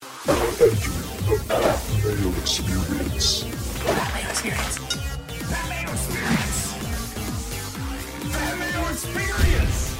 The Experience. Experience. Experience. Experience.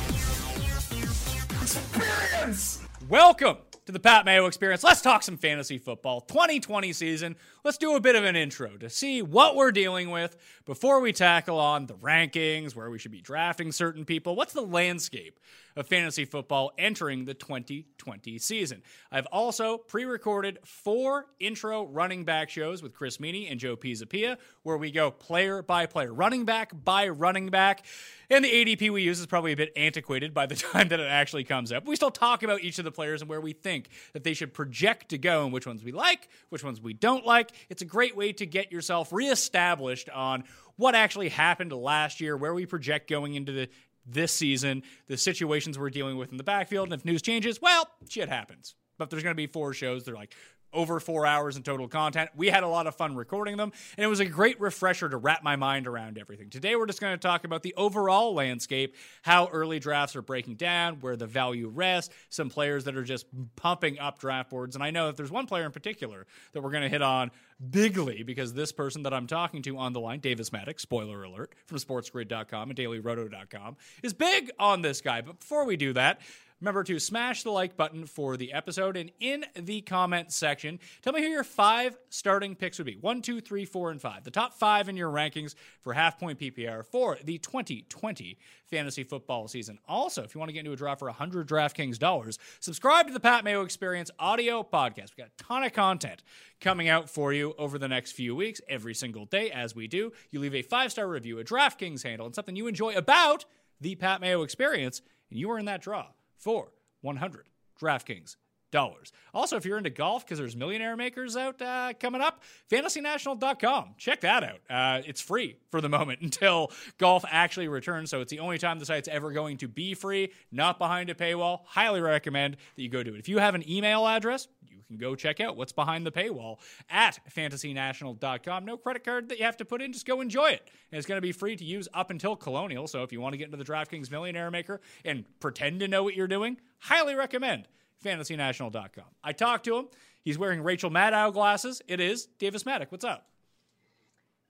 Experience. Welcome to the Pat Mayo Experience. Let's talk some fantasy football. 2020 season. Let's do a bit of an intro to see what we're dealing with before we tackle on the rankings, where we should be drafting certain people. What's the landscape of fantasy football entering the 2020 season? I've also pre recorded four intro running back shows with Chris Meaney and Joe Pisapia, where we go player by player, running back by running back. And the ADP we use is probably a bit antiquated by the time that it actually comes up. We still talk about each of the players and where we think that they should project to go and which ones we like, which ones we don't like. It's a great way to get yourself reestablished on what actually happened last year, where we project going into the this season, the situations we're dealing with in the backfield, and if news changes, well, shit happens. But there's going to be four shows. They're like over four hours in total content. We had a lot of fun recording them, and it was a great refresher to wrap my mind around everything. Today, we're just going to talk about the overall landscape, how early drafts are breaking down, where the value rests, some players that are just pumping up draft boards. And I know that there's one player in particular that we're going to hit on bigly because this person that I'm talking to on the line, Davis Mattek, spoiler alert, from sportsgrid.com and dailyroto.com, is big on this guy. But before we do that, Remember to smash the like button for the episode and in the comment section, tell me who your five starting picks would be. One, two, three, four, and five. The top five in your rankings for half point PPR for the 2020 fantasy football season. Also, if you want to get into a draw for 100 DraftKings dollars, subscribe to the Pat Mayo Experience audio podcast. We got a ton of content coming out for you over the next few weeks, every single day, as we do. You leave a five star review, a DraftKings handle, and something you enjoy about the Pat Mayo Experience, and you are in that draw for 100 DraftKings dollars. Also, if you're into golf, because there's millionaire makers out uh, coming up, fantasynational.com. Check that out. Uh, it's free for the moment until golf actually returns. So it's the only time the site's ever going to be free, not behind a paywall. Highly recommend that you go do it. If you have an email address, can go check out what's behind the paywall at fantasynational.com. No credit card that you have to put in, just go enjoy it. And it's going to be free to use up until Colonial. So if you want to get into the DraftKings Millionaire Maker and pretend to know what you're doing, highly recommend fantasynational.com. I talked to him. He's wearing Rachel Maddow glasses. It is Davis Mattek. What's up?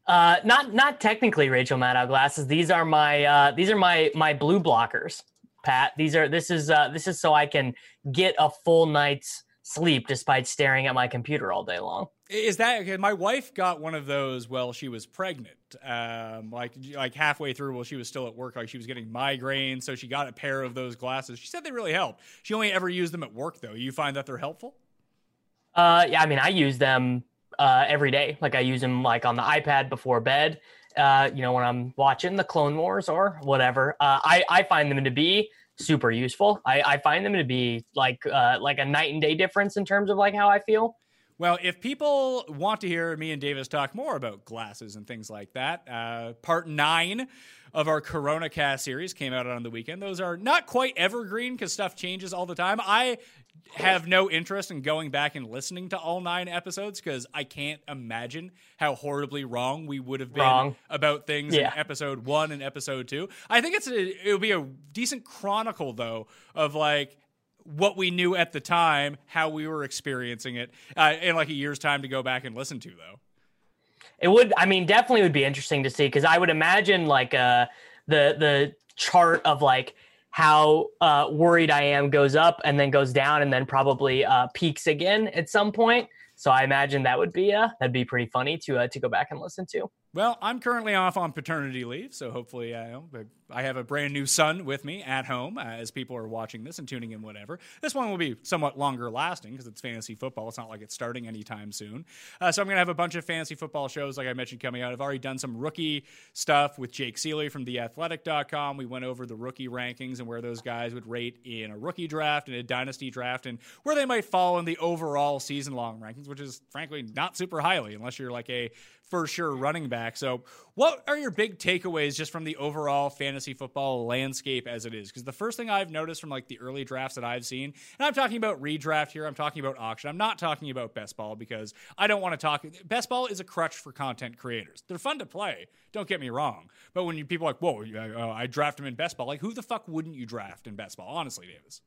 Uh, not not technically Rachel Maddow glasses. These are my uh, these are my my blue blockers, Pat. These are this is uh, this is so I can get a full night's sleep despite staring at my computer all day long. Is that okay? My wife got one of those while she was pregnant. Um, like like halfway through while she was still at work, like she was getting migraines, so she got a pair of those glasses. She said they really helped. She only ever used them at work though. You find that they're helpful? Uh, yeah, I mean, I use them uh, every day. Like I use them like on the iPad before bed. Uh, you know, when I'm watching the Clone Wars or whatever. Uh, I I find them to be super useful. I, I find them to be like uh, like a night and day difference in terms of like how I feel. Well, if people want to hear me and Davis talk more about glasses and things like that, uh, part nine of our Corona Cast series came out on the weekend. Those are not quite evergreen because stuff changes all the time. I have no interest in going back and listening to all nine episodes because I can't imagine how horribly wrong we would have been Wrong. about things Yeah. in episode one and episode two. I think it's a, it would be a decent chronicle though of like what we knew at the time, how we were experiencing it, uh, in like a year's time to go back and listen to though. It would, I mean, definitely would be interesting to see because I would imagine like uh the the chart of like how uh, worried I am goes up and then goes down and then probably uh, peaks again at some point. So I imagine that would be uh that'd be pretty funny to uh, to go back and listen to. Well, I'm currently off on paternity leave, so hopefully uh, I have a brand new son with me at home uh, as people are watching this and tuning in, whatever. This one will be somewhat longer lasting because it's fantasy football. It's not like it's starting anytime soon. Uh, so I'm going to have a bunch of fantasy football shows, like I mentioned, coming out. I've already done some rookie stuff with Jake Ciely from TheAthletic.com. We went over the rookie rankings and where those guys would rate in a rookie draft and a dynasty draft and where they might fall in the overall season long rankings, which is frankly not super highly unless you're like a for sure running back. So, what are your big takeaways just from the overall fantasy football landscape as it is? Because the first thing I've noticed from like the early drafts that I've seen, and I'm talking about redraft here, I'm talking about auction, I'm not talking about best ball because I don't want to talk. Best ball is a crutch for content creators. They're fun to play, don't get me wrong. But when you people are like, whoa, uh, I draft him in best ball, like who the fuck wouldn't you draft in best ball? Honestly, Davis.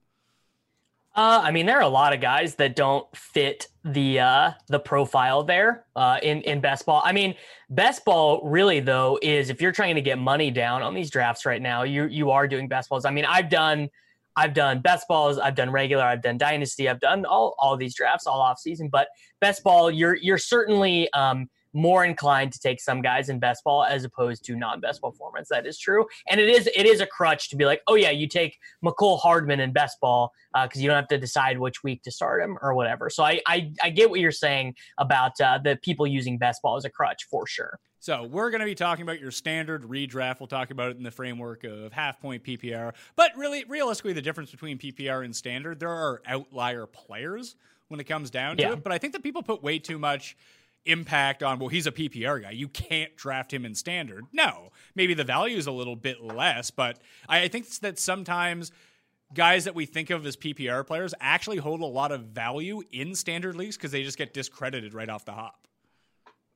Uh, I mean, there are a lot of guys that don't fit the uh, the profile there uh, in in best ball. I mean, best ball really though is if you're trying to get money down on these drafts right now, you you are doing best balls. I mean, I've done I've done best balls, I've done regular, I've done dynasty, I've done all all these drafts all off season. But best ball, you're you're certainly um, more inclined to take some guys in best ball as opposed to non-best ball formats. That is true, and it is it is a crutch to be like, oh yeah, you take Mecole Hardman in best ball because you don't have to decide which week to start him or whatever. So I I, I get what you're saying about uh, the people using best ball as a crutch for sure. So we're going to be talking about your standard redraft. We'll talk about it in the framework of half point PPR. But really, realistically, the difference between PPR and standard, there are outlier players when it comes down to Yeah. it. But I think that people put way too much impact on well he's a PPR guy. You can't draft him in standard. No. Maybe the value is a little bit less but I, I think that sometimes guys that we think of as PPR players actually hold a lot of value in standard leagues because they just get discredited right off the hop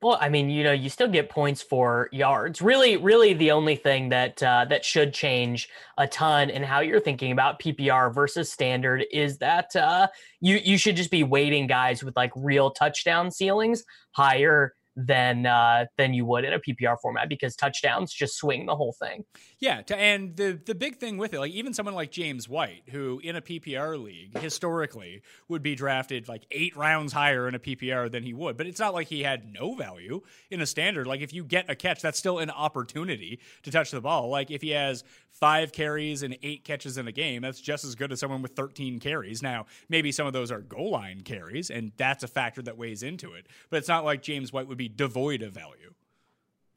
Well, I mean, you know, you still get points for yards. Really, really, the only thing that uh, that should change a ton in how you're thinking about PPR versus standard is that uh, you you should just be weighting guys with like real touchdown ceilings higher than uh, than you would in a PPR format because touchdowns just swing the whole thing. Yeah, to, and the the big thing with it, like even someone like James White, who in a PPR league historically would be drafted like eight rounds higher in a PPR than he would, but it's not like he had no value in a standard. Like if you get a catch, that's still an opportunity to touch the ball. Like if he has five carries and eight catches in a game, that's just as good as someone with 13 carries. Now, maybe some of those are goal line carries, and that's a factor that weighs into it. But it's not like James White would be devoid of value.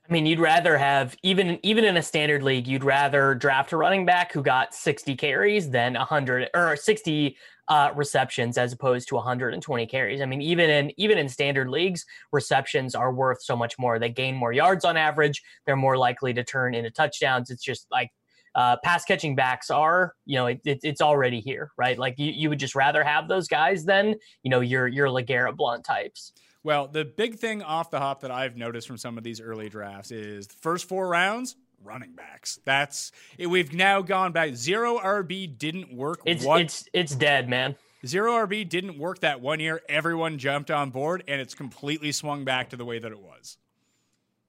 I mean, you'd rather have even even in a standard league, you'd rather draft a running back who got 60 carries than 100 or 60 uh, receptions as opposed to 120 carries. I mean, even in even in standard leagues, receptions are worth so much more. They gain more yards on average. They're more likely to turn into touchdowns. It's just like uh, pass catching backs are, you know, it, it, it's already here, right? Like you, you would just rather have those guys than you know your your LeGarrette Blount types. Well, the big thing off the hop that I've noticed from some of these early drafts is the first four rounds, running backs. That's it, we've now gone back. Zero RB didn't work. It's one, it's it's dead, man. zero RB didn't work that one year. Everyone jumped on board, and it's completely swung back to the way that it was.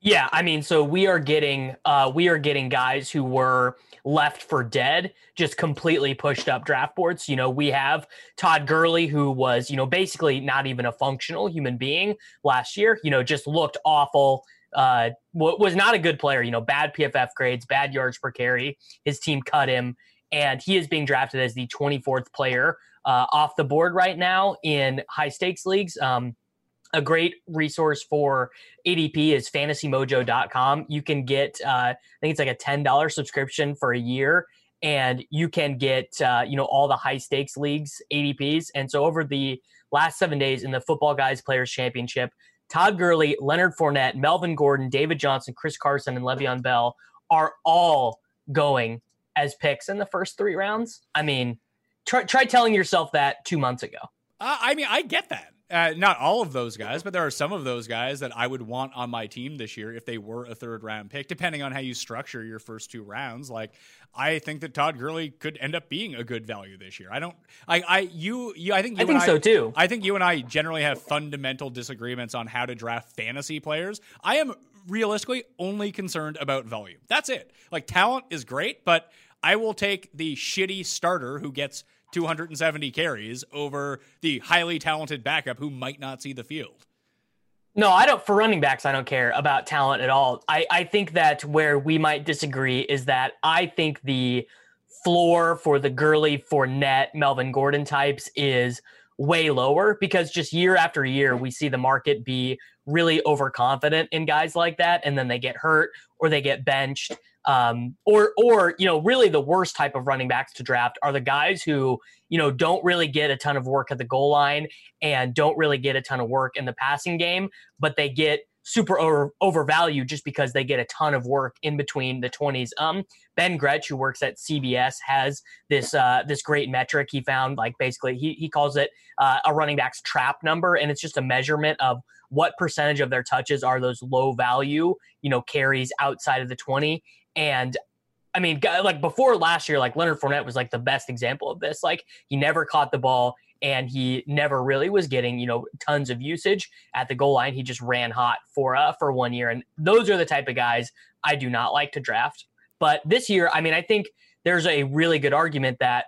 Yeah, I mean, so we are getting uh we are getting guys who were left for dead, just completely pushed up draft boards. You know, we have Todd Gurley, who was, you know, basically not even a functional human being last year, you know, just looked awful. Uh wa- was not a good player, you know, bad PFF grades, bad yards per carry. His team cut him, and he is being drafted as the 24th player uh, off the board right now in high stakes leagues. Um a great resource for ADP is fantasymojo.com. You can get, uh, I think it's like a $10 subscription for a year, and you can get, uh, you know, all the high stakes leagues ADPs. And so over the last seven days in the Football Guys Players Championship. Todd Gurley, Leonard Fournette, Melvin Gordon, David Johnson, Chris Carson, and Le'Veon Bell are all going as picks in the first three rounds. I mean, try, try telling yourself that two months ago. Uh, I mean, I get that. Uh, not all of those guys, but there are some of those guys that I would want on my team this year if they were a third round pick, depending on how you structure your first two rounds. Like, I think that Todd Gurley could end up being a good value this year. I don't, I, I, you, you, I think you I think and so too. I think you and I generally have fundamental disagreements on how to draft fantasy players. I am realistically only concerned about volume. That's it. Like, talent is great, but I will take the shitty starter who gets 270 carries over the highly talented backup who might not see the field. No, I don't. For running backs, I don't care about talent at all. I, I think that where we might disagree is that I think the floor for the Gurley, Fournette, Melvin Gordon types is way lower because just year after year we see the market be really overconfident in guys like that, and then they get hurt or they get benched um, or or you know really the worst type of running backs to draft are the guys who you know don't really get a ton of work at the goal line and don't really get a ton of work in the passing game, but they get super over overvalued just because they get a ton of work in between the 20s. Um, Ben Gretch, who works at CBS, has this uh, this great metric he found. Like basically, he he calls it uh, a running back's trap number, and it's just a measurement of what percentage of their touches are those low value, you know, carries outside of the 20. And I mean, like before last year, like Leonard Fournette was like the best example of this. Like he never caught the ball and he never really was getting, you know, tons of usage at the goal line. He just ran hot for uh for one year. And those are the type of guys I do not like to draft. But this year, I mean, I think there's a really good argument that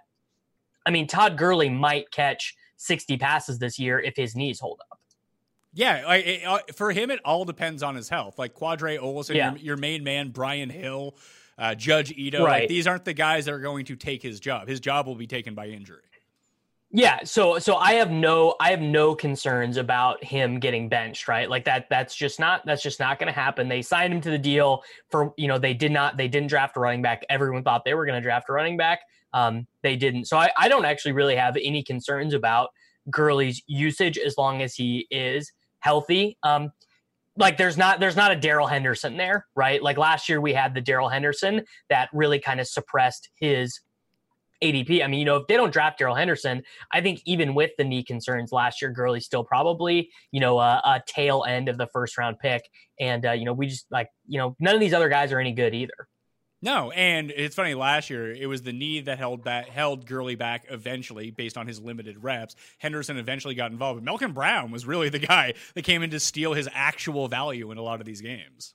I mean, Todd Gurley might catch 60 passes this year if his knees hold up. Yeah, like it, uh, for him, it all depends on his health. Like Qadree Ollison, Yeah. your, your main man, Brian Hill, uh, Judge Ito. Right. Like these aren't the guys that are going to take his job. His job will be taken by injury. Yeah, so so I have no I have no concerns about him getting benched, right? Like that that's just not that's just not going to happen. They signed him to the deal for, you know, they did not they didn't draft a running back. Everyone thought they were going to draft a running back. Um they didn't. So I I don't actually really have any concerns about Gurley's usage as long as he is healthy. Um like there's not there's not a Darrell Henderson there, right? Like last year we had the Darrell Henderson that really kind of suppressed his ADP. I mean, you know, if they don't draft Darrell Henderson, I think even with the knee concerns last year, Gurley's still probably, you know, a, a tail end of the first round pick. And, uh, you know, we just like, you know, none of these other guys are any good either. No, and it's funny. Last year, it was the knee that held back, held Gurley back eventually, based on his limited reps. Henderson eventually got involved, but Malcolm Brown was really the guy that came in to steal his actual value in a lot of these games.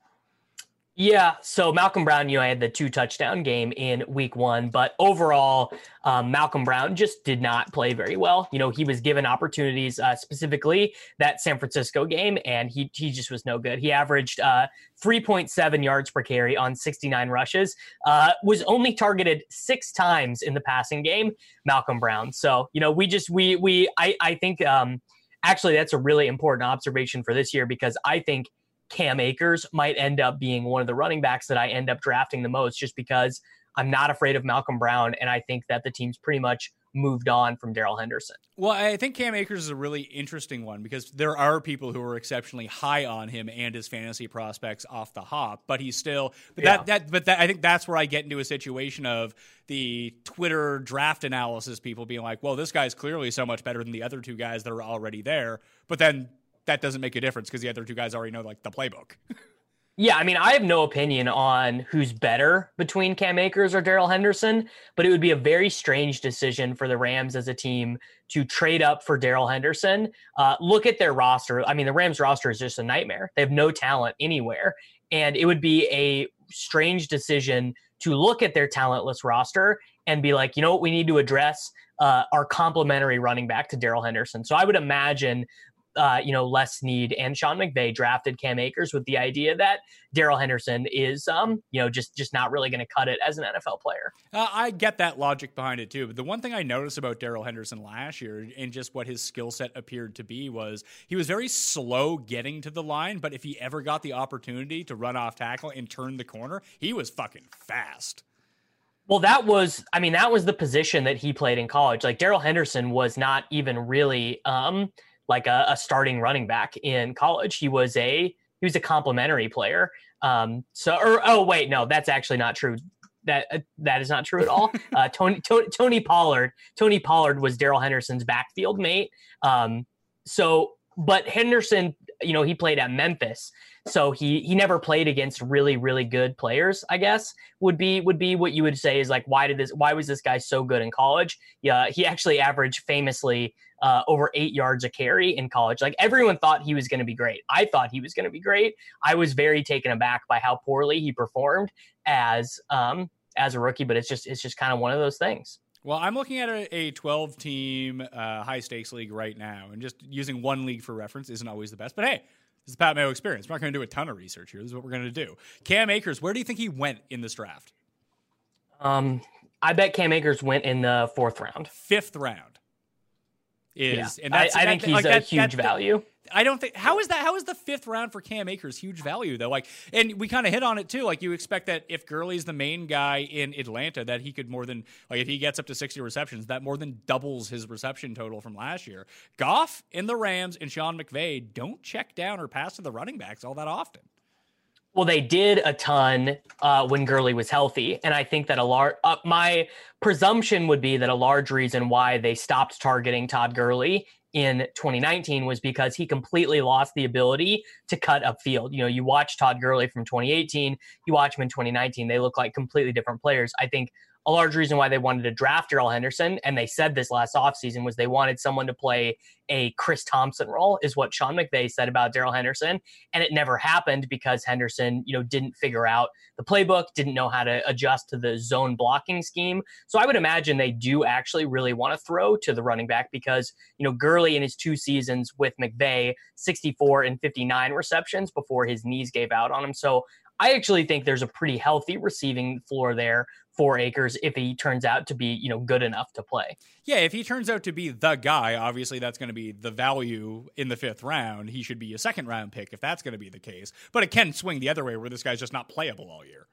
Yeah, so Malcolm Brown, you know, I had the two touchdown game in week one, but overall, um, Malcolm Brown just did not play very well. You know, he was given opportunities, uh, specifically that San Francisco game, and he he just was no good. He averaged uh, 3.7 yards per carry on 69 rushes, uh, was only targeted six times in the passing game. Malcolm Brown. So you know, we just we we I I think um, actually that's a really important observation for this year because I think Cam Akers might end up being one of the running backs that I end up drafting the most just because I'm not afraid of Malcolm Brown. And I think that the team's pretty much moved on from Darrell Henderson. Well, I think Cam Akers is a really interesting one because there are people who are exceptionally high on him and his fantasy prospects off the hop, but he's still but Yeah. that that but that, I think that's where I get into a situation of the Twitter draft analysis people being like, "Well, this guy's clearly so much better than the other two guys that are already there." But then that doesn't make a difference because the other two guys already know like the playbook. Yeah, I mean, I have no opinion on who's better between Cam Akers or Darrell Henderson, but it would be a very strange decision for the Rams as a team to trade up for Darrell Henderson. Uh, look at their roster. I mean, the Rams roster is just a nightmare. They have no talent anywhere. And it would be a strange decision to look at their talentless roster and be like, you know what, we need to address uh, our complementary running back to Darrell Henderson. So I would imagine uh, you know, Les Snead and Sean McVay drafted Cam Akers with the idea that Darrell Henderson is, um, you know, just just not really going to cut it as an NFL player. Uh, I get that logic behind it too, but the one thing I noticed about Darrell Henderson last year and just what his skill set appeared to be was he was very slow getting to the line, but if he ever got the opportunity to run off tackle and turn the corner, he was fucking fast. Well, that was, I mean, that was the position that he played in college. Like Darrell Henderson was not even really um, like a, a, starting running back in college. He was a he was a complimentary player. Um, so, or oh wait, no, that's actually not true. That uh, that is not true at all. Uh, Tony, Tony Tony Pollard Tony Pollard was Darrell Henderson's backfield mate. Um, so, but Henderson, you know, he played at Memphis, so he he never played against really really good players i guess would be would be what you would say is like why did this why was this guy so good in college? Yeah he actually averaged famously uh, over eight yards a carry in college. Like everyone thought he was going to be great. I thought he was going to be great. I was very taken aback by how poorly he performed as um as a rookie but it's just it's just kind of one of those things well, I'm looking at a, a 12 team uh, high stakes league right now, and just using one league for reference isn't always the best. But hey, this is Pat Mayo experience. We're not going to do a ton of research here. This is what we're going to do. Cam Akers, where do you think he went in this draft? Um, I bet Cam Akers went in the fourth round, fifth round. Is yeah. and I, I, think he's like a that, huge that, value. I don't think how is that how is the fifth round for Cam Akers huge value though? Like and we kind of hit on it too. Like you expect that if Gurley's the main guy in Atlanta, that he could more than like if he gets up to 60 receptions, that more than doubles his reception total from last year. Goff in the Rams and Sean McVay don't check down or pass to the running backs all that often. Well, they did a ton uh, when Gurley was healthy, and I think that a large. Uh, my presumption would be that a large reason why they stopped targeting Todd Gurley in 2019 was because he completely lost the ability to cut upfield. You know, you watch Todd Gurley from 2018, you watch him in 2019, they look like completely different players. I think a large reason why they wanted to draft Darrell Henderson, and they said this last offseason, was they wanted someone to play a Chris Thompson role, is what Sean McVay said about Darrell Henderson. And it never happened because Henderson, you know, didn't figure out the playbook, didn't know how to adjust to the zone blocking scheme. So I would imagine they do actually really want to throw to the running back because, you know, Gurley in his two seasons with McVay, 64 and 59 receptions before his knees gave out on him. So I actually think there's a pretty healthy receiving floor there for Akers if he turns out to be, you know, good enough to play. Yeah, if he turns out to be the guy, obviously that's going to be the value in the fifth round. He should be a second round pick if that's going to be the case. But it can swing the other way where this guy's just not playable all year.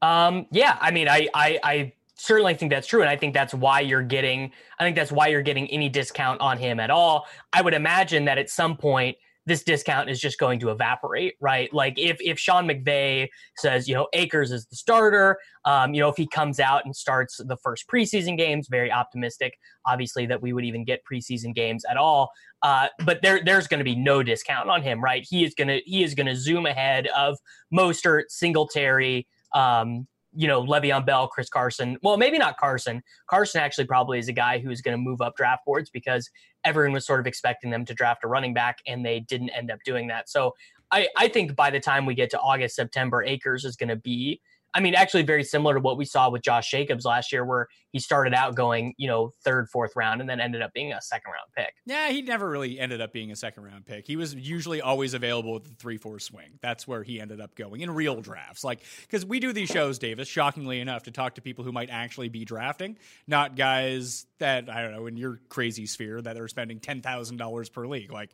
Um, yeah, I mean, I, I, I certainly think that's true and i think that's why you're getting i think that's why you're getting any discount on him at all i would imagine that at some point this discount is just going to evaporate, right? Like if if Sean McVay says, you know, Akers is the starter, um, you know, if he comes out and starts the first preseason games, very optimistic, obviously that we would even get preseason games at all. Uh, but there there's going to be no discount on him, right? He is gonna he is gonna zoom ahead of Mostert, Singletary, um, you know, Le'Veon Bell, Chris Carson. Well, maybe not Carson. Carson actually probably is a guy who's going to move up draft boards because everyone was sort of expecting them to draft a running back and they didn't end up doing that. So I, I think by the time we get to August, September, Akers is going to be I mean, actually, very similar to what we saw with Josh Jacobs last year, where he started out going, you know, third, fourth round, and then ended up being a second round pick. Yeah, he never really ended up being a second round pick. He was usually always available with the three, four swing. That's where he ended up going in real drafts. Like, because we do these shows, Davis, shockingly enough, to talk to people who might actually be drafting, not guys that I don't know in your crazy sphere that are spending ten thousand dollars per league. Like,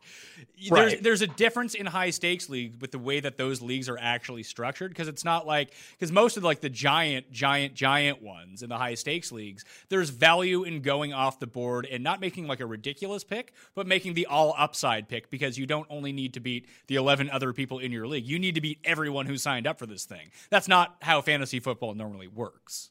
right. there's there's a difference in high stakes league with the way that those leagues are actually structured because it's not like because most most of like the giant, giant, giant ones in the high stakes leagues, there's value in going off the board and not making like a ridiculous pick, but making the all upside pick because you don't only need to beat the 11 other people in your league. You need to beat everyone who signed up for this thing. That's not how fantasy football normally works.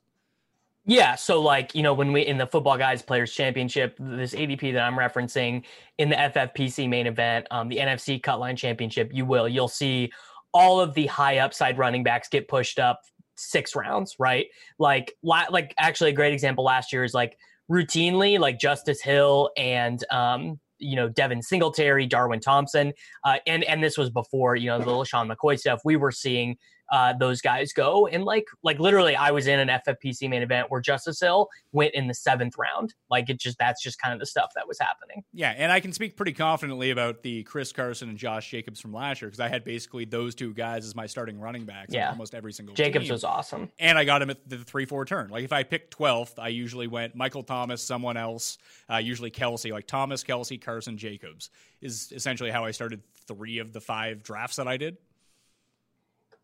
Yeah, so like you know when we in the Football Guys Players Championship, this ADP that I'm referencing in the FFPC main event, um, the NFC Cutline Championship, you will you'll see all of the high upside running backs get pushed up six rounds, right? Like, la- like actually a great example last year is like routinely like Justice Hill and um, you know Devin Singletary, Darwin Thompson, uh, and and this was before you know the LeSean McCoy stuff. We were seeing uh, those guys go. And like like literally, I was in an FFPC main event where Justice Hill went in the seventh round. Like it just that's just kind of the stuff that was happening. Yeah, and I can speak pretty confidently about the Chris Carson and Josh Jacobs from last year because I had basically those two guys as my starting running backs. Yeah, almost every single. Jacobs team. was awesome, and I got him at the three four turn. Like if I picked twelfth, I usually went Michael Thomas, someone else, uh, usually Kelce. like Thomas, Kelce, Carson, Jacobs is essentially how I started three of the five drafts that I did.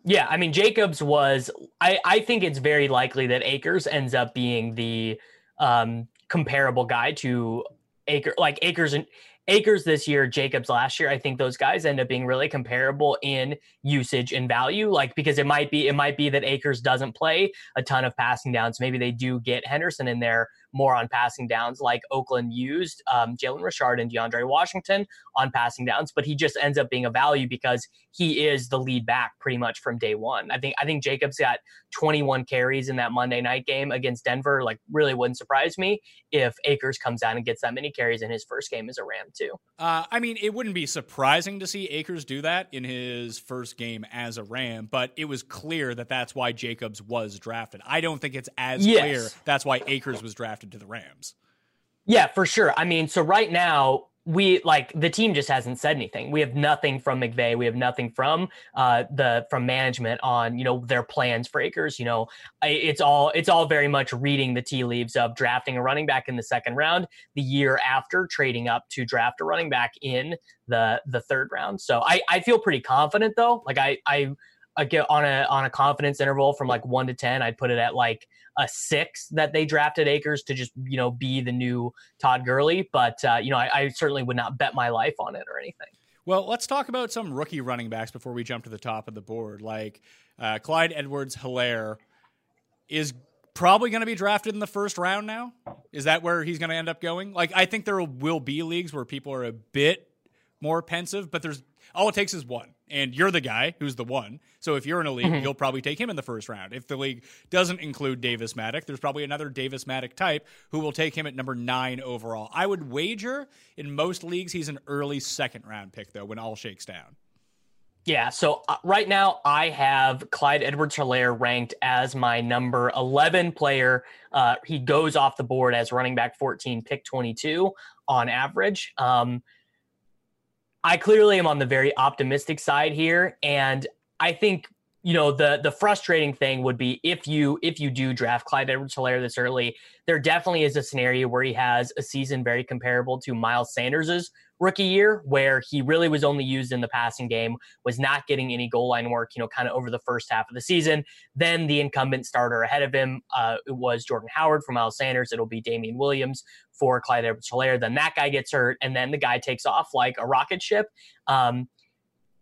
Yeah, I mean Jacobs was. I I think it's very likely that Akers ends up being the um, comparable guy to Akers, like Akers and Akers this year, Jacobs last year. I think those guys end up being really comparable in usage and value. Like because it might be it might be that Akers doesn't play a ton of passing downs. Maybe they do get Henderson in there more on passing downs, like Oakland used um, Jalen Richard and DeAndre Washington on passing downs. But he just ends up being a value because he is the lead back pretty much from day one. I think I think Jacobs got 21 carries in that Monday night game against Denver. Like really wouldn't surprise me if Akers comes down and gets that many carries in his first game as a Ram too. Uh, I mean, it wouldn't be surprising to see Akers do that in his first game as a Ram, but it was clear that that's why Jacobs was drafted. I don't think it's as Yes. clear that's why Akers was drafted to the Rams. Yeah, for sure. I mean, so right now we like the team just hasn't said anything. We have nothing from McVay. We have nothing from uh, the from management on you know their plans for Akers. You know, it's all it's all very much reading the tea leaves of drafting a running back in the second round the year after trading up to draft a running back in the the third round. So I I feel pretty confident though. Like I I. I get on a on a confidence interval from like one to ten, I'd put it at like a six that they drafted Akers to just you know be the new Todd Gurley, but uh, you know I, I certainly would not bet my life on it or anything. Well, let's talk about some rookie running backs before we jump to the top of the board. Like uh, Clyde Edwards Helaire is probably going to be drafted in the first round now. Is that where he's going to end up going? Like, I think there will be leagues where people are a bit more pensive, but there's all it takes is one. And you're the guy who's the one. So if you're in a league, you'll probably take him in the first round. If the league doesn't include Davis Mattek, there's probably another Davis Mattek type who will take him at number nine overall. I would wager in most leagues he's an early second round pick, though, when all shakes down. Yeah, so uh, right now I have Clyde Edwards Helaire ranked as my number 11 player. Uh, he goes off the board as running back 14, pick 22 on average. Um, I clearly am on the very optimistic side here, and I think you know the the frustrating thing would be if you if you do draft Clyde Edwards Helaire this early, there definitely is a scenario where he has a season very comparable to Miles Sanders's rookie year, where he really was only used in the passing game, was not getting any goal line work, you know, kind of over the first half of the season. Then the incumbent starter ahead of him uh, it was Jordan Howard for Miles Sanders. It'll be Damien Williams for Clyde Edwards Helaire. Then that guy gets hurt, and then the guy takes off like a rocket ship. Um,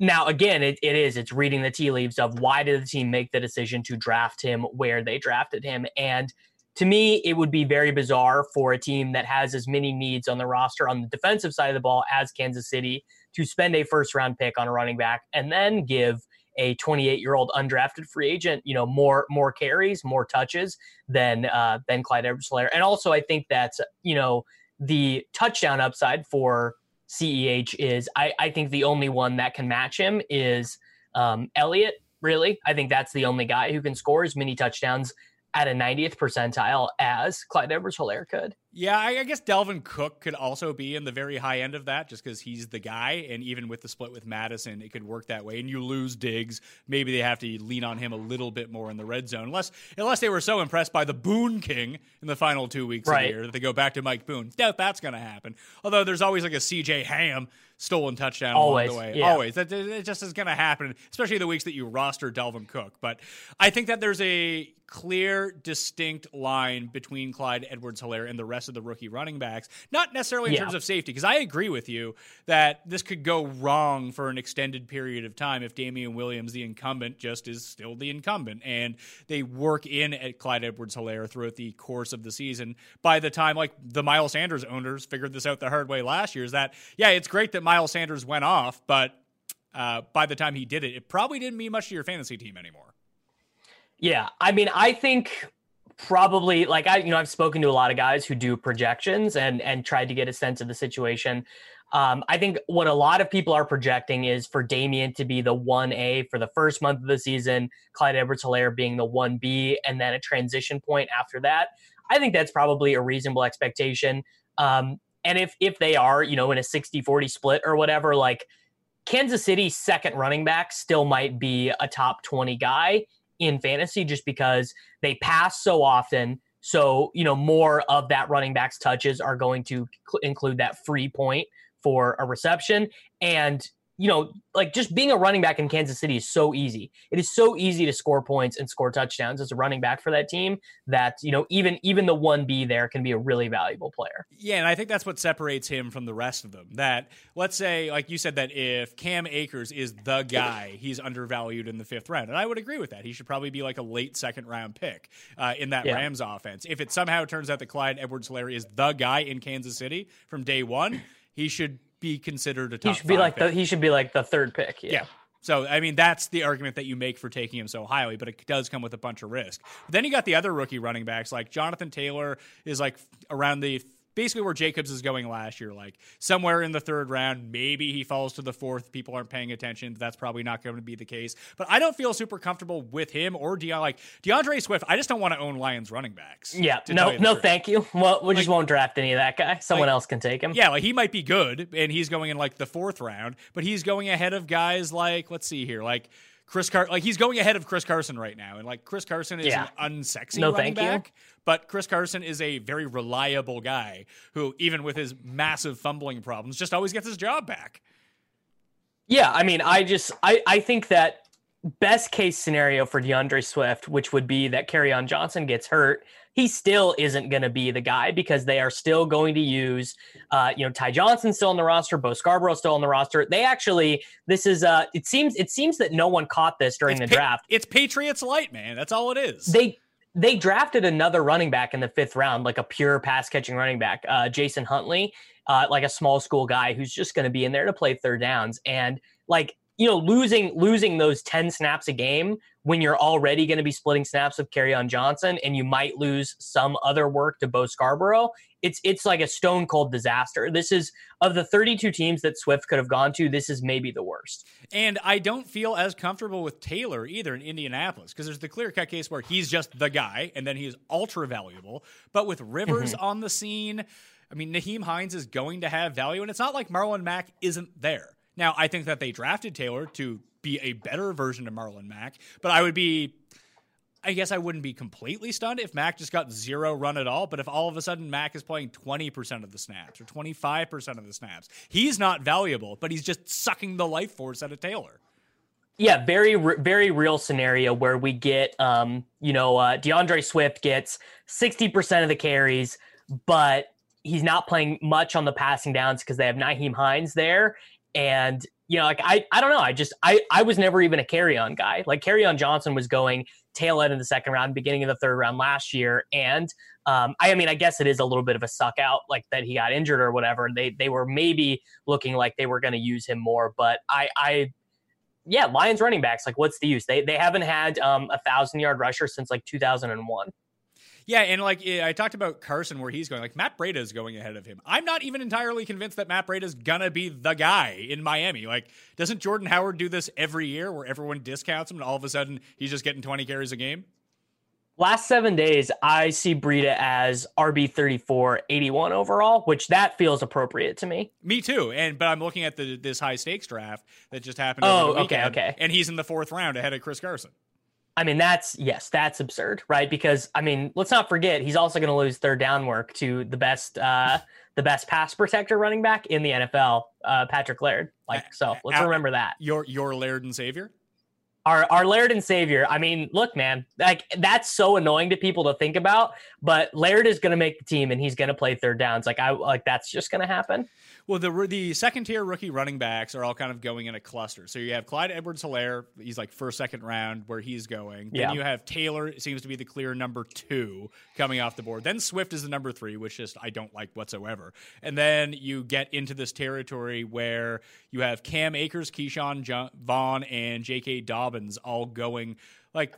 now, again, it, it is. It's reading the tea leaves of why did the team make the decision to draft him where they drafted him. And to me, it would be very bizarre for a team that has as many needs on the roster on the defensive side of the ball as Kansas City to spend a first round pick on a running back and then give a 28 year old undrafted free agent, you know, more more carries, more touches than uh, than Clyde Edwards-Helaire. And also, I think that's you know the touchdown upside for CEH is I, I think the only one that can match him is um, Elliott. Really, I think that's the only guy who can score as many touchdowns at a 90th percentile as Clyde Edwards-Helaire could. Yeah, I, I guess Dalvin Cook could also be in the very high end of that just because he's the guy. And even with the split with Mattison, it could work that way. And you lose Diggs. Maybe they have to lean on him a little bit more in the red zone. Unless unless they were so impressed by the Boone King in the final two weeks of the year that they go back to Mike Boone. Doubt that's going to happen. Although there's always like a CJ Ham stolen touchdown Always, along the way. yeah. Always. That, it just is going to happen, especially the weeks that you roster Dalvin Cook. But I think that there's a clear, distinct line between Clyde Edwards Helaire and the rest of the rookie running backs. Not necessarily in Yeah. terms of safety, because I agree with you that this could go wrong for an extended period of time if Damien Williams, the incumbent, just is still the incumbent. And they work in at Clyde Edwards Helaire throughout the course of the season. By the time, like the Miles Sanders owners figured this out the hard way last year, is that, yeah, it's great that Miles Sanders went off, but uh, by the time he did it, it probably didn't mean much to your fantasy team anymore. Yeah, I mean, I think probably like I, you know, I've spoken to a lot of guys who do projections and and tried to get a sense of the situation. Um, I think what a lot of people are projecting is for Damien to be the one A for the first month of the season, Clyde Edwards Helaire being the one B, and then a transition point after that. I think that's probably a reasonable expectation. Um, and if if they are, you know, in a 60-40 split or whatever, like Kansas City's second running back still might be a top 20 guy in fantasy just because they pass so often. So, you know, more of that running back's touches are going to cl- include that free point for a reception. And you know, like just being a running back in Kansas City is so easy. It is so easy to score points and score touchdowns as a running back for that team that, you know, even even the 1B there can be a really valuable player. Yeah, and I think that's what separates him from the rest of them. That let's say like you said that if Cam Akers is the guy, he's undervalued in the 5th round. And I would agree with that. He should probably be like a late second round pick uh, in that Yeah. Rams offense. If it somehow turns out that Clyde Edwards-Helaire is the guy in Kansas City from day 1, he should be considered a top He should be like the he should be like the third pick. Yeah. Yeah. So, I mean, that's the argument that you make for taking him so highly, but it does come with a bunch of risk. But then you got the other rookie running backs, like Jonathan Taylor is like around the basically where Jacobs is going last year, like somewhere in the third round. Maybe he falls to the fourth. People aren't paying attention. That's probably not going to be the case. But I don't feel super comfortable with him or De- like D'Andre Swift. I just don't want to own Lions running backs. Yeah. No, no, truth. thank you. Well, we just won't draft any of that guy. Someone like- else can take him. Yeah, like he might be good, and he's going in like the fourth round, but he's going ahead of guys like let's see here, like Chris Car, like he's going ahead of Chris Carson right now, and like Chris Carson is Yeah. an unsexy No, running thank you. back, but Chris Carson is a very reliable guy who, even with his massive fumbling problems, just always gets his job back. Yeah, I mean, I just I I think that best case scenario for D'Andre Swift, which would be that on Johnson gets hurt, he still isn't going to be the guy because they are still going to use, uh, you know, Ty Johnson still on the roster, Bo Scarborough still on the roster. They actually, this is, uh, it seems, it seems that no one caught this during It's the Pa- draft. It's Patriots light, man. That's all it is. They they drafted another running back in the fifth round, like a pure pass catching running back, uh, Jason Huntley, uh, like a small school guy who's just going to be in there to play third downs. And like you know, losing losing those ten snaps a game when you're already going to be splitting snaps with on Johnson, and you might lose some other work to Bo Scarborough. It's it's like a stone cold disaster. This is of the 32 teams that Swift could have gone to. This is maybe the worst. And I don't feel as comfortable with Taylor either in Indianapolis because there's the clear cut case where he's just the guy and then he's ultra valuable. But with Rivers Mm-hmm. on the scene, I mean, Nyheim Hines is going to have value. And it's not like Marlon Mack isn't there. Now, I think that they drafted Taylor to be a better version of Marlon Mack, but I would be. I guess I wouldn't be completely stunned if Mack just got zero run at all. But if all of a sudden Mack is playing 20% of the snaps or 25% of the snaps, he's not valuable, but he's just sucking the life force out of Taylor. Yeah, very very real scenario where we get um, you know, uh D'Andre Swift gets 60% of the carries, but he's not playing much on the passing downs because they have Nyheim Hines there. And you know, like I I don't know. I just I I was never even a Kerryon guy. Like Kerryon Johnson was going tail end of the second round, beginning of the third round last year. And um, I, I mean, I guess it is a little bit of a suck out, like that he got injured or whatever. And they they were maybe looking like they were going to use him more, but I I yeah, Lions running backs, like what's the use? They they haven't had um, a thousand yard rusher since like 2001. Yeah, and like I talked about Carson, where he's going, like Matt Breida is going ahead of him. I'm not even entirely convinced that Matt Breida is gonna be the guy in Miami. Like, doesn't Jordan Howard do this every year, where everyone discounts him, and all of a sudden he's just getting 20 carries a game? Last seven days, I see Breida as RB 34, 81 overall, which that feels appropriate to me. Me too. And but I'm looking at the this high stakes draft that just happened. Oh, okay, okay. And he's in the fourth round ahead of Chris Carson. I mean, that's yes, that's absurd, right? Because I mean, let's not forget he's also going to lose third down work to the best, uh, the best pass protector running back in the NFL, uh, Patrick Laird. Like, so let's remember that. Your your Laird and Savior. our our Laird and Savior. I mean, look, man, like that's so annoying to people to think about. But Laird is going to make the team, and he's going to play third downs. Like I like that's just going to happen. Well, the the second tier rookie running backs are all kind of going in a cluster. So you have Clyde Edwards Helaire, he's like first, second round where he's going. Then Yeah. you have Taylor, it seems to be the clear number two coming off the board. Then Swift is the number three, which just I don't like whatsoever. And then you get into this territory where you have Cam Akers, Ke'Shawn jo- Vaughn, and J.K. Dobbins all going like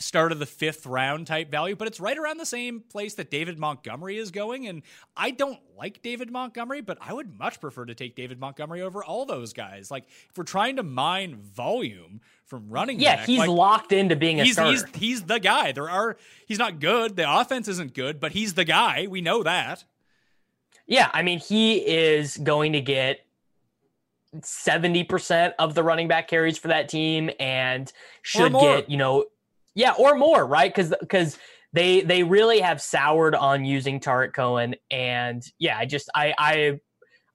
start of the fifth round type value, but it's right around the same place that David Montgomery is going. And I don't like David Montgomery, but I would much prefer to take David Montgomery over all those guys. Like if we're trying to mine volume from running Yeah, back, he's like, locked into being a he's, starter. he's he's the guy. There are he's not good. The offense isn't good, but he's the guy. We know that. Yeah, I mean, he is going to get 70% of the running back carries for that team and should get, you know, yeah, or more, right? Cuz cuz they they really have soured on using Tarik Cohen and yeah, I just I I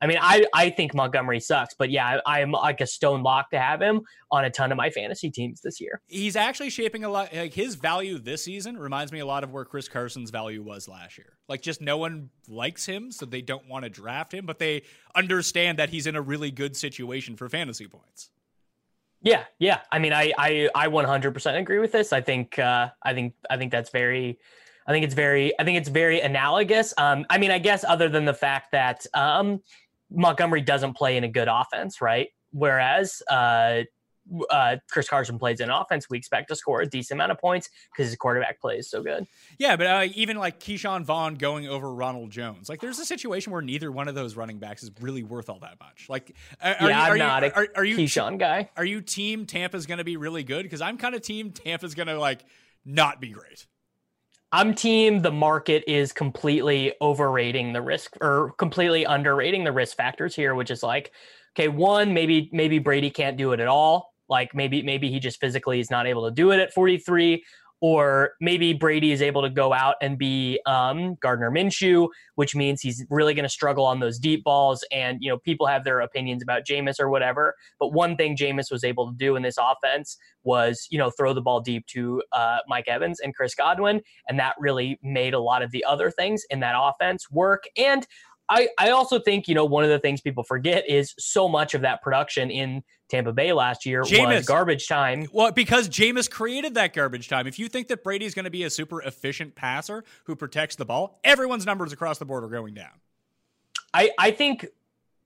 I mean, I I think Montgomery sucks, but yeah, I, I'm like a stone lock to have him on a ton of my fantasy teams this year. He's actually shaping a lot. Like his value this season reminds me a lot of where Chris Carson's value was last year. Like just no one likes him, so they don't want to draft him, but they understand that he's in a really good situation for fantasy points. Yeah, yeah. I mean, I I I 100% agree with this. I think uh, I think I think that's very. I think it's very. I think it's very analogous. Um, I mean, I guess other than the fact that um, Montgomery doesn't play in a good offense, right? Whereas uh, uh, Chris Carson plays in offense, we expect to score a decent amount of points because his quarterback play is so good. Yeah, but uh, even like Ke'Shawn Vaughn going over Ronald Jones, like there's a situation where neither one of those running backs is really worth all that much. Like, are, yeah, are I'm you, not a are, are you Ke'Shawn guy. Are you team Tampa's going to be really good? Because I'm kind of team Tampa's going to like not be great. I'm team the market is completely overrating the risk or completely underrating the risk factors here, which is like, okay, one, maybe maybe Brady can't do it at all. Like maybe maybe he just physically is not able to do it at 43 or maybe Brady is able to go out and be um, Gardner Minshew, which means he's really going to struggle on those deep balls. And you know, people have their opinions about Jameis or whatever. But one thing Jameis was able to do in this offense was, you know, throw the ball deep to uh, Mike Evans and Chris Godwin, and that really made a lot of the other things in that offense work. And I, I also think, you know, one of the things people forget is so much of that production in Tampa Bay last year Jameis. was garbage time. Well, because Jameis created that garbage time. If you think that Brady's going to be a super efficient passer who protects the ball, everyone's numbers across the board are going down. I, I think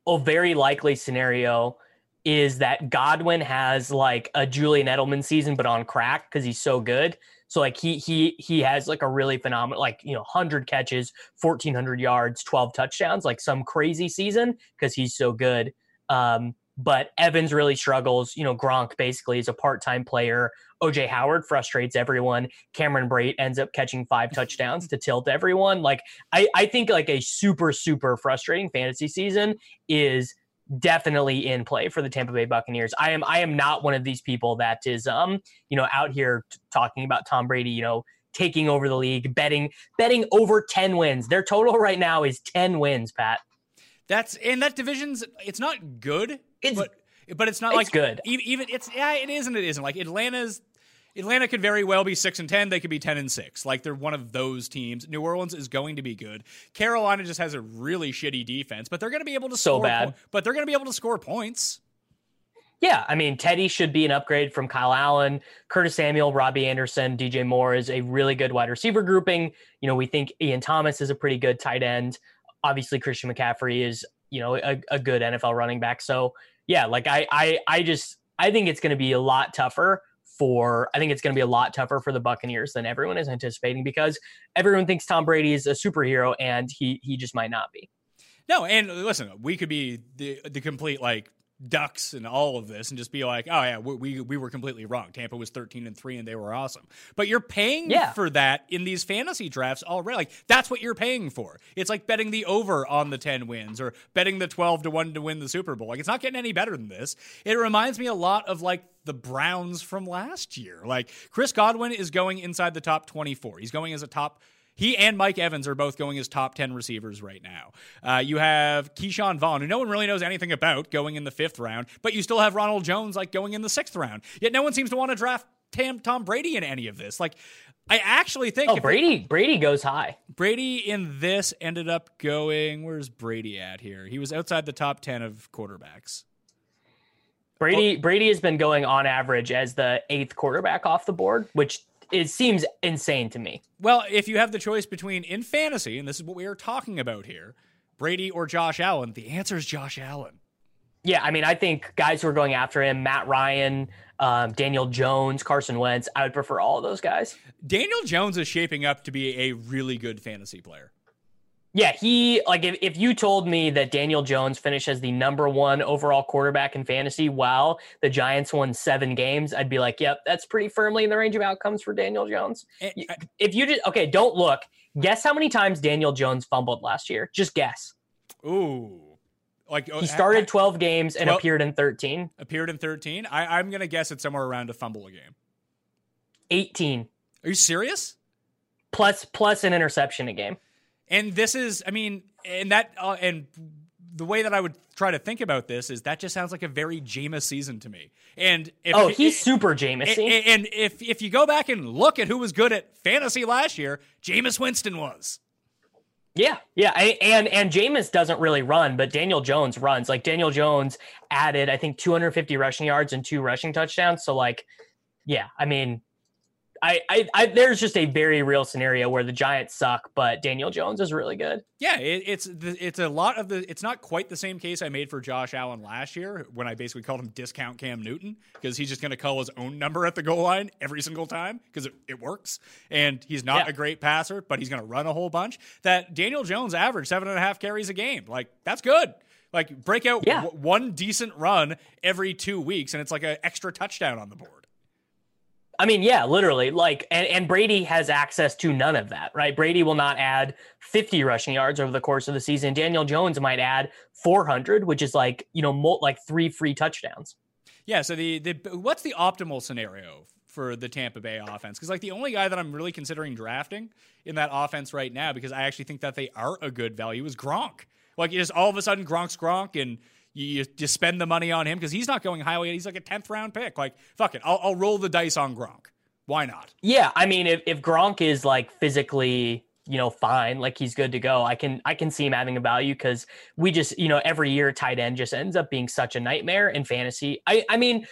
a very likely scenario is that Godwin has like a Julian Edelman season, but on crack because he's so good. So like he he he has like a really phenomenal like you know 100 catches, 1400 yards, 12 touchdowns, like some crazy season because he's so good. Um, but Evans really struggles. You know, Gronk basically is a part-time player. OJ Howard frustrates everyone. Cameron Brate ends up catching five touchdowns to tilt everyone. Like I, I think like a super, super frustrating fantasy season is definitely in play for the Tampa Bay Buccaneers. I am I am not one of these people that is um, you know, out here t- talking about Tom Brady, you know, taking over the league, betting betting over 10 wins. Their total right now is 10 wins, Pat. That's and that division's it's not good, It's- but but it's not it's like good. Even, even it's yeah, it is and it isn't. Like Atlanta's Atlanta could very well be six and ten. They could be ten and six. Like they're one of those teams. New Orleans is going to be good. Carolina just has a really shitty defense, but they're going to be able to So score. bad. po- but they're going to be able to score points. Yeah, I mean Teddy should be an upgrade from Kyle Allen, Curtis Samuel, Robbie Anderson, DJ Moore is a really good wide receiver grouping. You know, we think Ian Thomas is a pretty good tight end. Obviously, Christian McCaffrey is you know a, a good NFL running back. So yeah, like I I I just I think it's going to be a lot tougher for I think it's going to be a lot tougher for the Buccaneers than everyone is anticipating because everyone thinks Tom Brady is a superhero and he he just might not be. No, and listen, we could be the the complete like ducks and all of this and just be like, oh yeah, we we, we were completely wrong. Tampa was 13 and 3 and they were awesome. But you're paying Yeah. for that in these fantasy drafts already. Like that's what you're paying for. It's like betting the over on the 10 wins or betting the 12 to 1 to win the Super Bowl. Like it's not getting any better than this. It reminds me a lot of like the Browns from last year. Like Chris Godwin is going inside the top 24. He's going as a top he and Mike Evans are both going as top 10 receivers right now. Uh, you have Ke'Shawn Vaughn, who no one really knows anything about, going in the fifth round, but you still have Ronald Jones like going in the sixth round. Yet no one seems to want to draft Tam, Tom Brady in any of this. Like, I actually think Oh, Brady Brady goes high. Brady in this ended up going, where's Brady at here? He was outside the top 10 of quarterbacks. Brady Brady has been going on average as the eighth quarterback off the board, which it seems insane to me. Well, if you have the choice between in fantasy, and this is what we are talking about here, Brady or Josh Allen, the answer is Josh Allen. Yeah, I mean, I think guys who are going after him, Matt Ryan, um, Daniel Jones, Carson Wentz, I would prefer all of those guys. Daniel Jones is shaping up to be a really good fantasy player. Yeah, he like if, if you told me that Daniel Jones finished as the number one overall quarterback in fantasy while the Giants won seven games, I'd be like, yep, that's pretty firmly in the range of outcomes for Daniel Jones. Eh, and- You- If you just okay, don't look. Guess how many times Daniel Jones fumbled last year? Just guess. Ooh. Like oh, He started 12 games and 12 appeared in 13. appeared in 13. I, I'm going to guess it's somewhere around a fumble a game. 18 Are you serious? plus plus an interception a game. And this is, I mean, and that, uh, and the way that I would try to think about this is that just sounds like a very Jameis season to me. And if, oh, he's super Jameis. And, if if you go back and look at who was good at fantasy last year, Jameis Winston was. Yeah, yeah, and and Jameis doesn't really run, but Daniel Jones runs. Like Daniel Jones added, I think, 250 rushing yards and two rushing touchdowns. So like, yeah, I mean, I, I, I, there's just a very real scenario where the Giants suck, but Daniel Jones is really good. Yeah, it, it's it's a lot of the. It's not quite the same case I made for Josh Allen last year when I basically called him discount Cam Newton because he's just going to call his own number at the goal line every single time because it, it, works, and he's not yeah. a great passer, but he's going to run a whole bunch. That Daniel Jones averaged seven and a half carries a game, like that's good. Like break out yeah. w- one decent run every two weeks, and it's like an extra touchdown on the board. I mean, yeah, literally. Like, and, and Brady has access to none of that, right? Brady will not add 50 rushing yards over the course of the season. Daniel Jones might add 400, which is like, you know, like three free touchdowns. Yeah. So the, the what's the optimal scenario for the Tampa Bay offense? Because like the only guy that I'm really considering drafting in that offense right now, because I actually think that they are a good value, is Gronk. Like, just all of a sudden Gronk's Gronk and you, you spend the money on him because he's not going highway. He's like a tenth round pick. Like fuck it, I'll, I'll roll the dice on Gronk. Why not? Yeah, I mean, if if Gronk is like physically you know fine like he's good to go i can i can see him having a value because we just you know every year tight end just ends up being such a nightmare in fantasy i i mean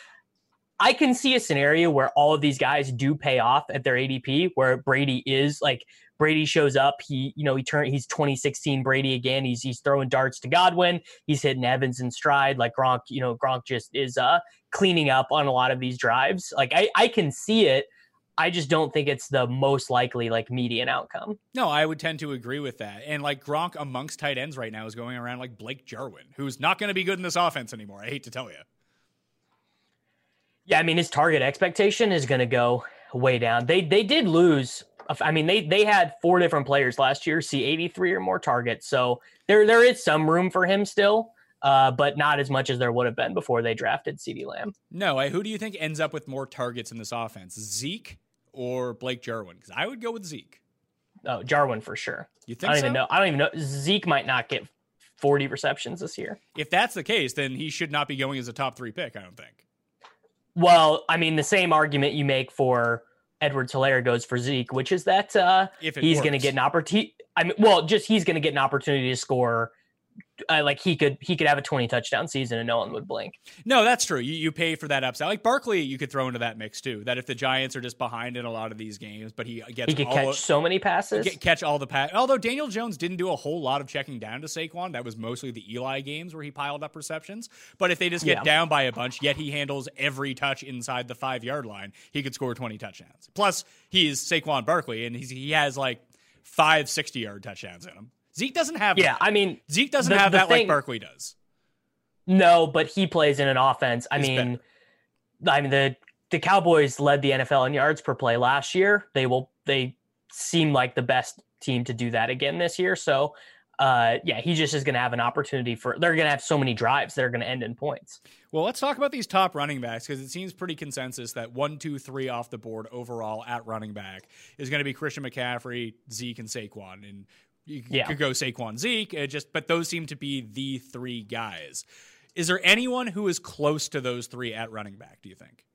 i can see a scenario where all of these guys do pay off at their adp where brady is like Brady shows up. He, you know, he turned. He's 2016 Brady again. He's he's throwing darts to Godwin. He's hitting Evans in stride. Like Gronk, you know, Gronk just is uh cleaning up on a lot of these drives. Like I I can see it. I just don't think it's the most likely like median outcome. No, I would tend to agree with that. And like Gronk amongst tight ends right now is going around like Blake Jarwin, who's not going to be good in this offense anymore. I hate to tell you. Yeah, I mean his target expectation is going to go way down. They they did lose I mean, they they had four different players last year see 83 or more targets, so there there is some room for him still, uh, but not as much as there would have been before they drafted CeeDee Lamb. No, I, who do you think ends up with more targets in this offense, Zeke or Blake Jarwin? Because I would go with Zeke. Oh, Jarwin for sure. You think? I don't so? even know. I don't even know. Zeke might not get 40 receptions this year. If that's the case, then he should not be going as a top three pick. I don't think. Well, I mean, the same argument you make for Edwards Helaire goes for Zeke, which is that uh, he's going to get an opportunity. I mean, well, just he's going to get an opportunity to score uh, like he could he could have a 20 touchdown season and no one would blink. No, that's true. You, you pay for that upside. Like Barkley, you could throw into that mix too. That if the Giants are just behind in a lot of these games, but he gets he could catch of, so many passes, get, catch all the pass. Although Daniel Jones didn't do a whole lot of checking down to Saquon, that was mostly the Eli games where he piled up receptions. But if they just get yeah. down by a bunch, yet he handles every touch inside the five yard line, he could score 20 touchdowns. Plus, he's Saquon Barkley, and he has like five 60 yard touchdowns in him. Zeke doesn't have. Yeah, that. I mean, Zeke doesn't the, have the that thing, like Barkley does. No, but he plays in an offense. I mean, better. I mean the the Cowboys led the NFL in yards per play last year. They will. They seem like the best team to do that again this year. So, uh, yeah, he just is going to have an opportunity for. They're going to have so many drives that are going to end in points. Well, let's talk about these top running backs because it seems pretty consensus that one, two, three off the board overall at running back is going to be Christian McCaffrey, Zeke, and Saquon. And you yeah. could go Saquon Zeke, uh, just but those seem to be the three guys. Is there anyone who is close to those three at running back? Do you think?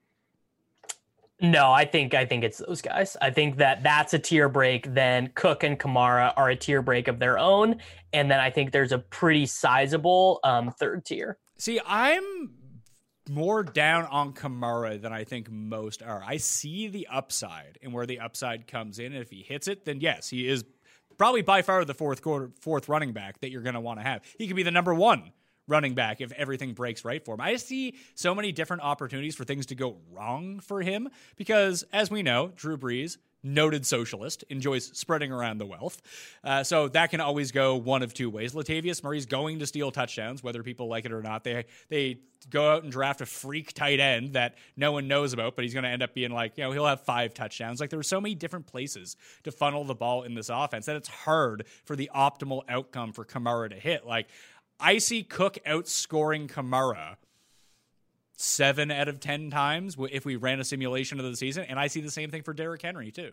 No, I think I think it's those guys. I think that that's a tier break. Then Cook and Kamara are a tier break of their own, and then I think there's a pretty sizable um, third tier. See, I'm more down on Kamara than I think most are. I see the upside and where the upside comes in. And if he hits it, then yes, he is probably by far the fourth quarter, fourth running back that you're going to want to have. He could be the number one running back if everything breaks right for him. I see so many different opportunities for things to go wrong for him because, as we know, Drew Brees noted socialist, enjoys spreading around the wealth. Uh, so that can always go one of two ways. Latavius Murray's going to steal touchdowns, whether people like it or not. They they go out and draft a freak tight end that no one knows about, but he's going to end up being like, you know, he'll have five touchdowns. Like there are so many different places to funnel the ball in this offense that it's hard for the optimal outcome for Kamara to hit. Like I see Cook outscoring Kamara seven out of 10 times if we ran a simulation of the season. And I see the same thing for Derrick Henry, too.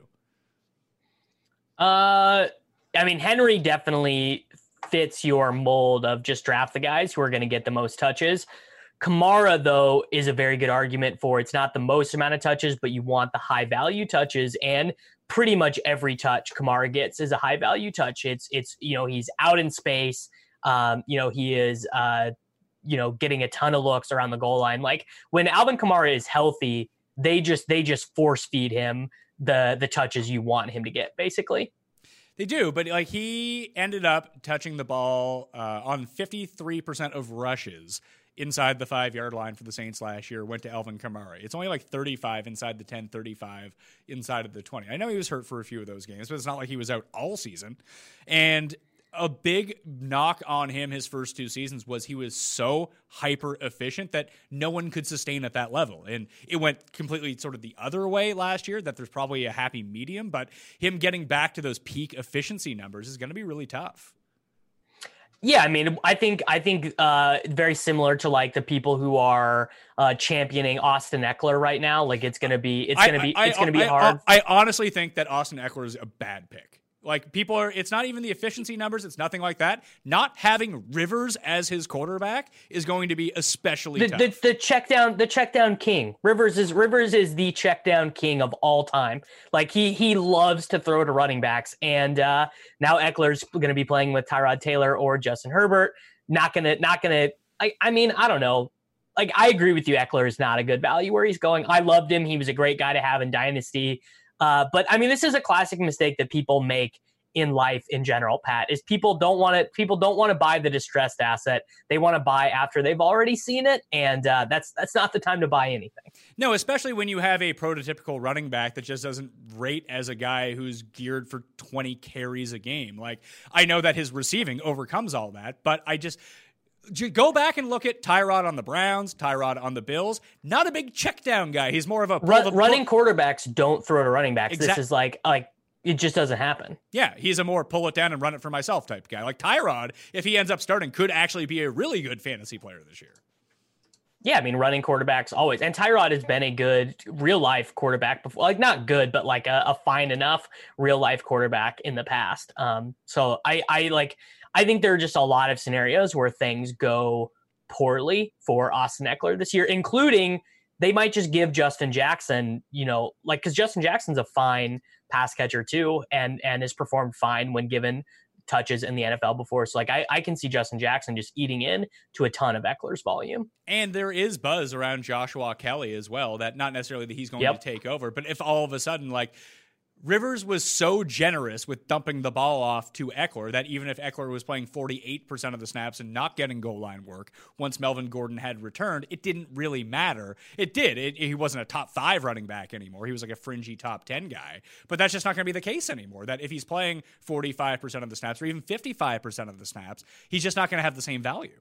Uh, I mean, Henry definitely fits your mold of just draft the guys who are going to get the most touches. Kamara, though, is a very good argument for it's not the most amount of touches, but you want the high value touches. And pretty much every touch Kamara gets is a high value touch. It's, it's, you know, he's out in space. Um, you know, he is, uh, you know, getting a ton of looks around the goal line. Like when Alvin Kamara is healthy, they just, they just force feed him the, the touches you want him to get, basically. They do, but like he ended up touching the ball uh, on 53% of rushes inside the five yard line for the Saints last year went to Alvin Kamara. It's only like 35 inside the 10, 35 inside of the 20. I know he was hurt for a few of those games, but it's not like he was out all season. And a big knock on him his first two seasons was he was so hyper efficient that no one could sustain at that level. And it went completely sort of the other way last year that there's probably a happy medium, but him getting back to those peak efficiency numbers is going to be really tough. Yeah, I mean, I think I think uh, very similar to like the people who are uh, championing Austin Ekeler right now. Like it's gonna be it's gonna be it's gonna be hard. I, I honestly think that Austin Ekeler is a bad pick. Like people are, it's not even the efficiency numbers. It's nothing like that. Not having Rivers as his quarterback is going to be especially the, tough. The, the check down, the check down king. Rivers is Rivers is the check down king of all time. Like he he loves to throw to running backs, and uh, now Ekeler's going to be playing with Tyrod Taylor or Justin Herbert. Not gonna, not gonna. I, I mean, I don't know. Like I agree with you. Ekeler is not a good value where he's going. I loved him. He was a great guy to have in dynasty. Uh, but I mean, this is a classic mistake that people make in life in general, Pat, is people don't want to people don't want to buy the distressed asset. They want to buy after they've already seen it, and uh, that's that's not the time to buy anything. No, especially when you have a prototypical running back that just doesn't rate as a guy who's geared for 20 carries a game. Like I know that his receiving overcomes all that, but I just go back and look at Tyrod on the Browns, Tyrod on the Bills. Not a big check down guy. He's more of a Run, running quarterbacks don't throw to running backs. Exactly. This is like like it just doesn't happen. Yeah, he's a more pull it down and run it for myself type guy. Like Tyrod, if he ends up starting, could actually be a really good fantasy player this year. Yeah, I mean, running quarterbacks always. And Tyrod has been a good real life quarterback before. Like, not good, but like a, a fine enough real life quarterback in the past. Um, so I, I like, I think there are just a lot of scenarios where things go poorly for Austin Ekeler this year, including they might just give Justin Jackson, you know, like because Justin Jackson's a fine pass catcher too, and and has performed fine when given touches in the NFL before. So like I, I can see Justin Jackson just eating in to a ton of Ekeler's volume. And there is buzz around Joshua Kelley as well. That not necessarily that he's going yep. to take over, but if all of a sudden like Rivers was so generous with dumping the ball off to Ekeler that even if Ekeler was playing 48% of the snaps and not getting goal line work once Melvin Gordon had returned, it didn't really matter. It did. It, he wasn't a top five running back anymore. He was like a fringy top 10 guy. But that's just not going to be the case anymore. That if he's playing 45% of the snaps or even 55% of the snaps, he's just not going to have the same value.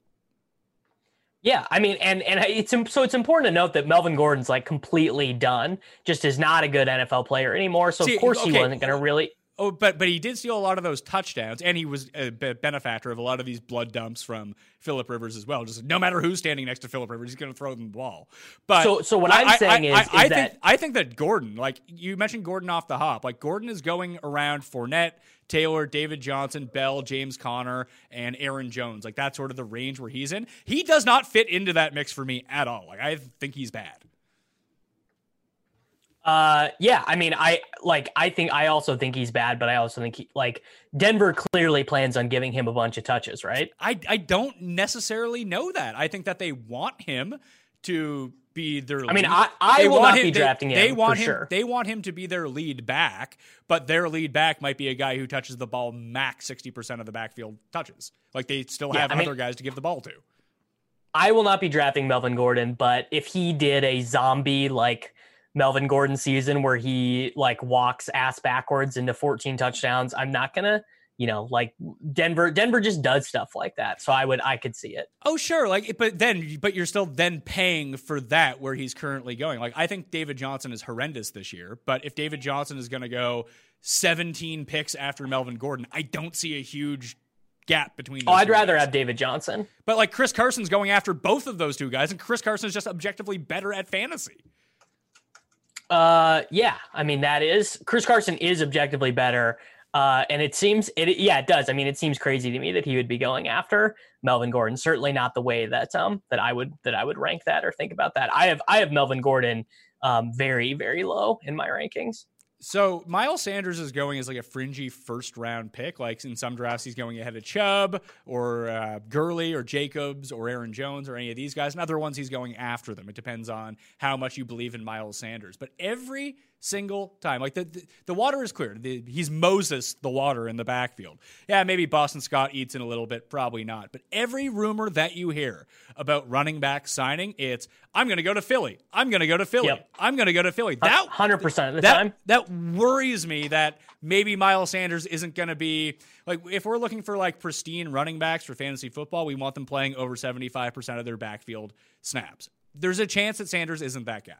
Yeah, I mean, and and it's so it's important to note that Melvin Gordon's like completely done. Just is not a good NFL player anymore. So See, of course okay. he wasn't going to really. Oh, but but he did steal a lot of those touchdowns, and he was a benefactor of a lot of these blood dumps from Philip Rivers as well. Just no matter who's standing next to Philip Rivers, he's going to throw them the ball. But so so what I'm saying I, is, is I, that think I think that Gordon, like you mentioned, Gordon off the hop, like Gordon is going around Fournette, Taylor, David Johnson, Bell, James Conner, and Aaron Jones. Like that's sort of the range where he's in. He does not fit into that mix for me at all. Like I think he's bad. Uh, yeah, I mean, I like. I think I also think he's bad, but I also think he like Denver clearly plans on giving him a bunch of touches, right? I I don't necessarily know that. I think that they want him to be their. Lead. I mean, I, I will not him, be drafting they, him. They want him. Sure. They want him to be their lead back, but their lead back might be a guy who touches the ball max sixty percent of the backfield touches. Like they still have yeah, other mean, guys to give the ball to. I will not be drafting Melvin Gordon, but if he did a zombie like Melvin Gordon season where he like walks ass backwards into 14 touchdowns, I'm not gonna you know, like Denver, Denver just does stuff like that. So I would, I could see it. Oh, sure. Like, but then, but you're still then paying for that where he's currently going. Like, I think David Johnson is horrendous this year, but if David Johnson is going to go 17 picks after Melvin Gordon, I don't see a huge gap between. oh, I'd rather guys. have David Johnson. But like Chris Carson's going after both of those two guys, and Chris Carson is just objectively better at fantasy. Uh, yeah. I mean, that is Chris Carson is objectively better Uh, and it seems it yeah it does. I mean, it seems crazy to me that he would be going after Melvin Gordon. Certainly not the way that um that I would that I would rank that or think about that. I have I have Melvin Gordon um very very low in my rankings. So Miles Sanders is going as like a fringy first round pick. Like in some drafts, he's going ahead of Chubb or uh, Gurley or Jacobs or Aaron Jones or any of these guys. And other ones, he's going after them. It depends on how much you believe in Miles Sanders. But every single time. Like the the, the water is clear. The, he's Moses the water in the backfield. Yeah, maybe Boston Scott eats in a little bit, probably not. But every rumor that you hear about running back signing, it's I'm going to go to Philly. I'm going to go to Philly. Yep. I'm going to go to Philly. That hundred percent of the that, time. That worries me that maybe Miles Sanders isn't going to be like if we're looking for like pristine running backs for fantasy football, we want them playing over 75% of their backfield snaps. There's a chance that Sanders isn't that guy.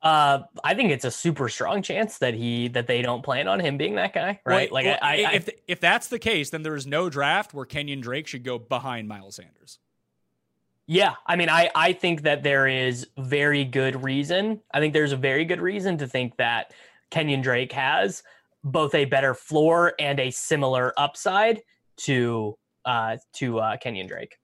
Uh, I think it's a super strong chance that he that they don't plan on him being that guy, right? Well, like well, I, I, if if that's the case, then there is no draft where Kenyan Drake should go behind Miles Sanders. Yeah, I mean, I I think that there is very good reason. I think there's a very good reason to think that Kenyan Drake has both a better floor and a similar upside to uh to uh Kenyan Drake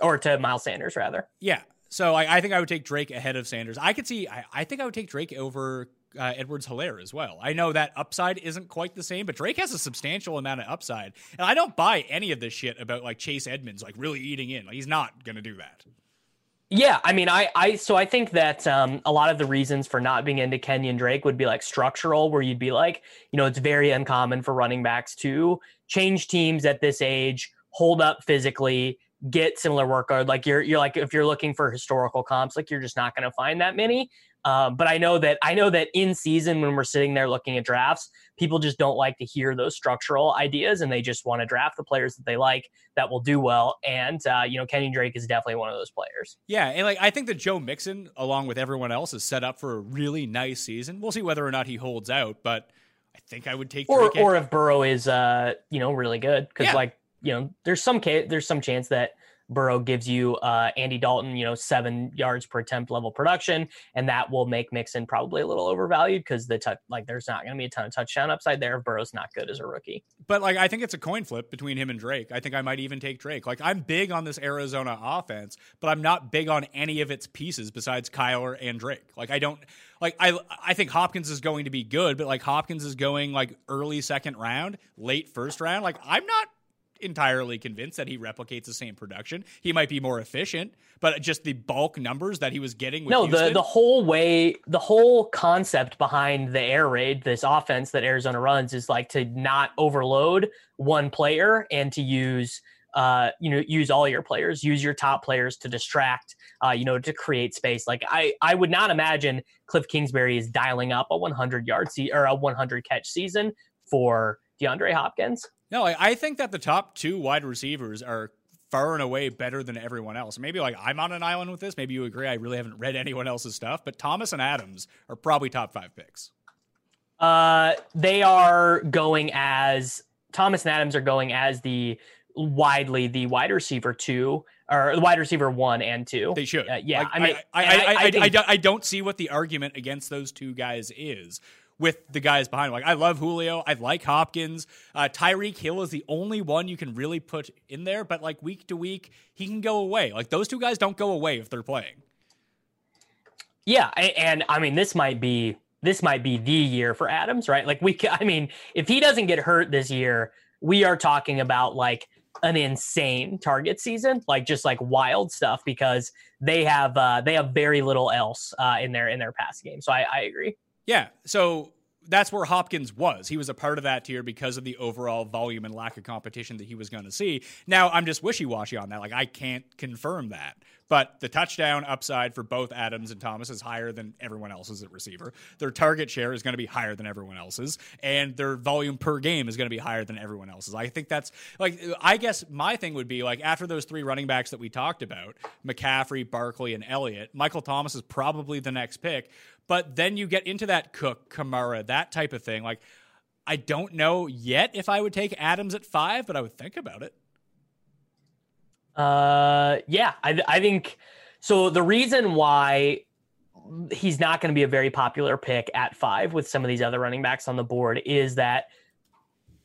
or to Miles Sanders rather. Yeah. So I, I think I would take Drake ahead of Sanders. I could see. I, I think I would take Drake over uh, Edwards Helaire as well. I know that upside isn't quite the same, but Drake has a substantial amount of upside, and I don't buy any of this shit about like Chase Edmonds like really eating in. Like he's not gonna do that. Yeah, I mean, I, I, so I think that um, a lot of the reasons for not being into Kenyan Drake would be like structural, where you'd be like, you know, it's very uncommon for running backs to change teams at this age, hold up physically, get similar workload. Like you're, you're like, if you're looking for historical comps, like you're just not going to find that many. Um, but I know that I know that in season when we're sitting there looking at drafts, people just don't like to hear those structural ideas, and they just want to draft the players that they like that will do well. And uh, you know, Kenny Drake is definitely one of those players. Yeah, and like I think that Joe Mixon, along with everyone else, is set up for a really nice season. We'll see whether or not he holds out, but I think I would take or Drake or if Burrow is uh you know really good because Yeah. like you know there's some there's some chance that Burrow gives you uh, Andy Dalton, you know, seven yards per attempt level production, and that will make Mixon probably a little overvalued because the touch, like, there's not going to be a ton of touchdown upside there if Burrow's not good as a rookie. But like I think it's a coin flip between him and Drake. I think I might even take Drake. Like I'm big on this Arizona offense, but I'm not big on any of its pieces besides Kyler and Drake. Like I don't like I I think Hopkins is going to be good, but like Hopkins is going like early second round, late first round. Like I'm not entirely convinced that he replicates the same production. He might be more efficient, but just the bulk numbers that he was getting with no, the the whole way, the whole concept behind the air raid, this offense that Arizona runs, is like to not overload one player and to use. Uh, you know, use all your players, use your top players to distract, uh, you know, to create space. Like I, I would not imagine Cliff Kingsbury is dialing up a 100 yard se- or a 100 catch season for DeAndre Hopkins. No, I, I think that the top two wide receivers are far and away better than everyone else. Maybe like I'm on an island with this. Maybe you agree. I really haven't read anyone else's stuff, but Thomas and Adams are probably top five picks. Uh, they are going as Thomas and Adams are going as the widely the wide receiver two or the wide receiver one and two. They should. Uh, yeah, Like, I mean, I, I, I, I, I, I don't see what the argument against those two guys is. With the guys behind, him. like I love Julio, I like Hopkins. Uh, Tyreek Hill is the only one you can really put in there, but like week to week, he can go away. Like those two guys don't go away if they're playing. Yeah, and I mean this might be this might be the year for Adams, right? Like we, I mean, if he doesn't get hurt this year, we are talking about like an insane target season, like just like wild stuff because they have uh, they have very little else uh, in their in their pass game. So I, I agree. Yeah. So that's where Hopkins was. He was a part of that tier because of the overall volume and lack of competition that he was going to see. Now, I'm just wishy washy on that. Like, I can't confirm that. But the touchdown upside for both Adams and Thomas is higher than everyone else's at receiver. Their target share is going to be higher than everyone else's, and their volume per game is going to be higher than everyone else's. I think that's like, I guess my thing would be like after those three running backs that we talked about McCaffrey, Barkley, and Elliott, Michael Thomas is probably the next pick. But then you get into that Cook, Kamara, that type of thing. Like, I don't know yet if I would take Adams at five, but I would think about it. Uh, yeah, I, I think so. The reason why he's not going to be a very popular pick at five with some of these other running backs on the board is that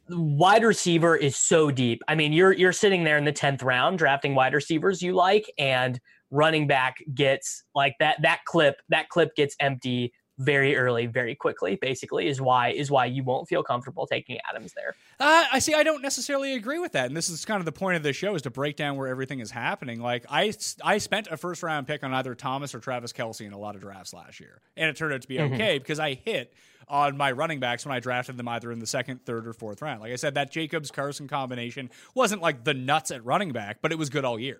wide receiver is so deep. I mean, you're you're sitting there in the tenth round drafting wide receivers you like, and running back gets like that that clip that clip gets empty very early, very quickly. Basically, is why is why you won't feel comfortable taking Adams there. Uh, I see. I don't necessarily agree with that, and this is kind of the point of the show is to break down where everything is happening. Like I, I spent a first round pick on either Thomas or Travis Kelce in a lot of drafts last year, and it turned out to be Mm-hmm. okay because I hit on my running backs when I drafted them either in the second, third, or fourth round. Like I said, that Jacobs Carson combination wasn't like the nuts at running back, but it was good all year,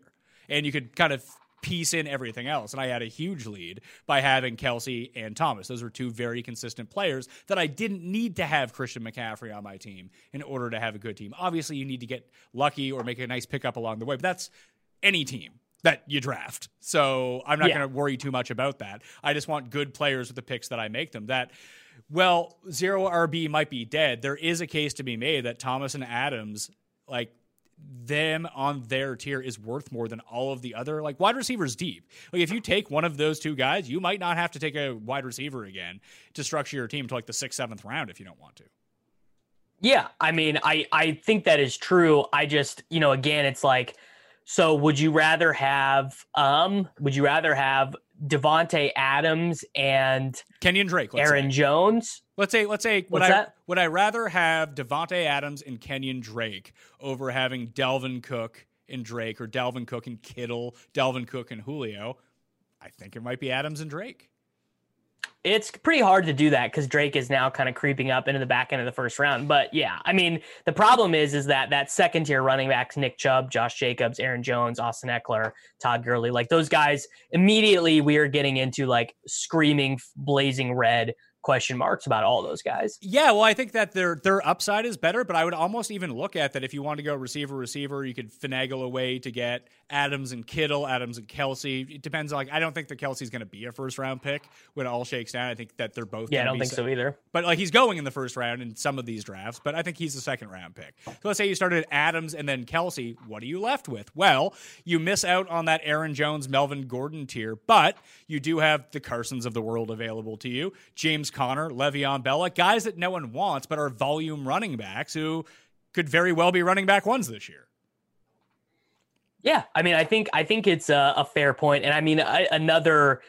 and you could kind of piece in everything else. And I had a huge lead by having Kelce and Thomas. Those were two very consistent players that I didn't need to have Christian McCaffrey on my team in order to have a good team. Obviously, you need to get lucky or make a nice pickup along the way, but that's any team that you draft. So I'm not Yeah. going to worry too much about that. I just want good players with the picks that I make them. That well, zero RB might be dead. There is a case to be made that Thomas and Adams, like them on their tier, is worth more than all of the other like wide receivers deep. Like if you take one of those two guys, you might not have to take a wide receiver again to structure your team to like the sixth, seventh round if you don't want to. Yeah, I mean, I I think that is true. I just, you know, again, it's like, so would you rather have, um, would you rather have Davante Adams and Kenyan Drake, Aaron say. Jones? Let's say, let's say, would What's I that? would I rather have Davante Adams and Kenyan Drake over having Dalvin Cook and Drake, or Dalvin Cook and Kittle, Dalvin Cook and Julio? I think it might be Adams and Drake. It's pretty hard to do that because Drake is now kind of creeping up into the back end of the first round. But yeah, I mean, the problem is, is that that second tier running backs, Nick Chubb, Josh Jacobs, Aaron Jones, Austin Ekeler, Todd Gurley, like those guys, immediately we are getting into like screaming, blazing red question marks about all those guys. Yeah, well, I think that their their upside is better, but I would almost even look at that if you want to go receiver receiver, you could finagle a way to get Adams and Kittle, Adams and Kelce. It depends. Like I don't think that Kelce's going to be a first round pick when it all shakes down. I think that they're both. Yeah, I don't be think se- so either. But like he's going in the first round in some of these drafts, but I think he's a second round pick. So let's say you started Adams and then Kelce. What are you left with? Well, you miss out on that Aaron Jones, Melvin Gordon tier, but you do have the Carsons of the world available to you. James Conner, Le'Veon Bell, guys that no one wants, but are volume running backs who could very well be running back ones this year. Yeah, I mean, I think I think it's a, a fair point, and I mean I, another.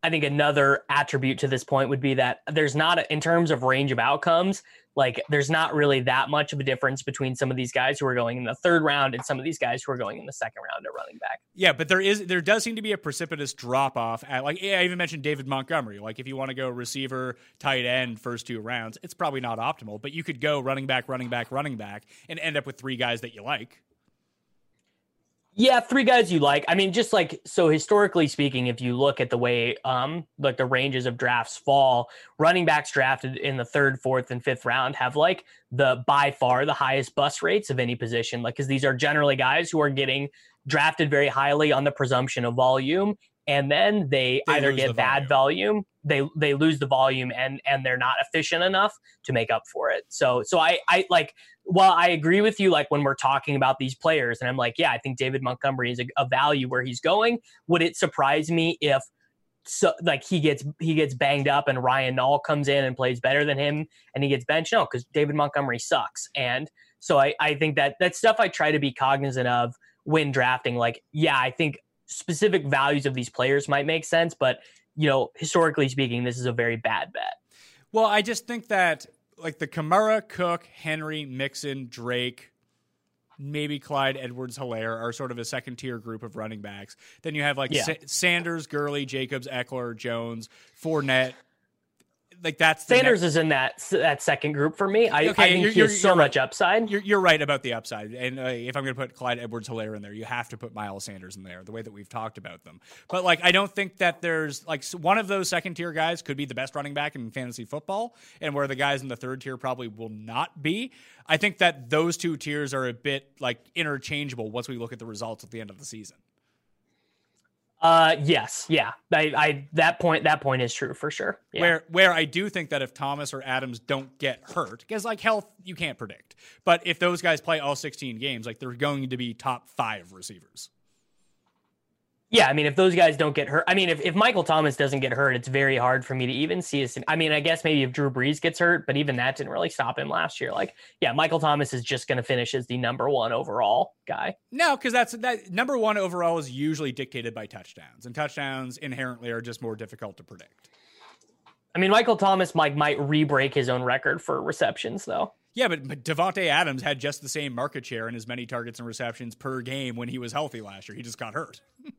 I think another attribute to this point would be that there's not, a, in terms of range of outcomes, like there's not really that much of a difference between some of these guys who are going in the third round and some of these guys who are going in the second round at running back. Yeah, but there is there does seem to be a precipitous drop off at like I even mentioned David Montgomery. Like if you want to go receiver, tight end, first two rounds, it's probably not optimal, but you could go running back, running back, running back, and end up with three guys that you like. Yeah, three guys you like. I mean, just like so historically speaking, if you look at the way um like the ranges of drafts fall, running backs drafted in the third, fourth, and fifth round have like the by far the highest bust rates of any position. Like because these are generally guys who are getting drafted very highly on the presumption of volume, and then they, They either lose the get bad volume, they they lose the volume, and and they're not efficient enough to make up for it. So so I I like while I agree with you, like when we're talking about these players, and I'm like, yeah, I think David Montgomery is a, a value where he's going. Would it surprise me if so like he gets he gets banged up and Ryan Nall comes in and plays better than him and he gets benched? No, because David Montgomery sucks. And so I, I think that that's stuff I try to be cognizant of when drafting. Like, yeah, I think specific values of these players might make sense, but you know, historically speaking, this is a very bad bet. Well, I just think that like the Kamara, Cook, Henry, Mixon, Drake, maybe Clyde Edwards Helaire are sort of a second tier group of running backs. Then you have like Yeah. Sa- Sanders, Gurley, Jacobs, Ekeler, Jones, Fournette. Like that's Sanders next- is in that that second group for me. I, Okay, I think you're- you're- so you're much upside. You're, you're right about the upside. And uh, if I'm going to put Clyde Edwards Helaire in there, you have to put Miles Sanders in there, the way that we've talked about them. But, like, I don't think that there's, like, one of those second tier guys could be the best running back in fantasy football, and where the guys in the third tier probably will not be. I think that those two tiers are a bit, like, interchangeable once we look at the results at the end of the season. Uh, yes, yeah. I, I that point that point is true for sure. Yeah. Where where I do think that if Thomas or Adams don't get hurt, because like health you can't predict, but if those guys play all 16 games, like they're going to be top five receivers. Yeah, I mean, if those guys don't get hurt, I mean, if, if Michael Thomas doesn't get hurt, it's very hard for me to even see a. I mean, I guess maybe if Drew Brees gets hurt, but even that didn't really stop him last year. Like, yeah, Michael Thomas is just going to finish as the number one overall guy. No, because that's that number one overall is usually dictated by touchdowns, and touchdowns inherently are just more difficult to predict. I mean, Michael Thomas might might re-break his own record for receptions, though. Yeah, but, but Davante Adams had just the same market share and as many targets and receptions per game when he was healthy last year. He just got hurt.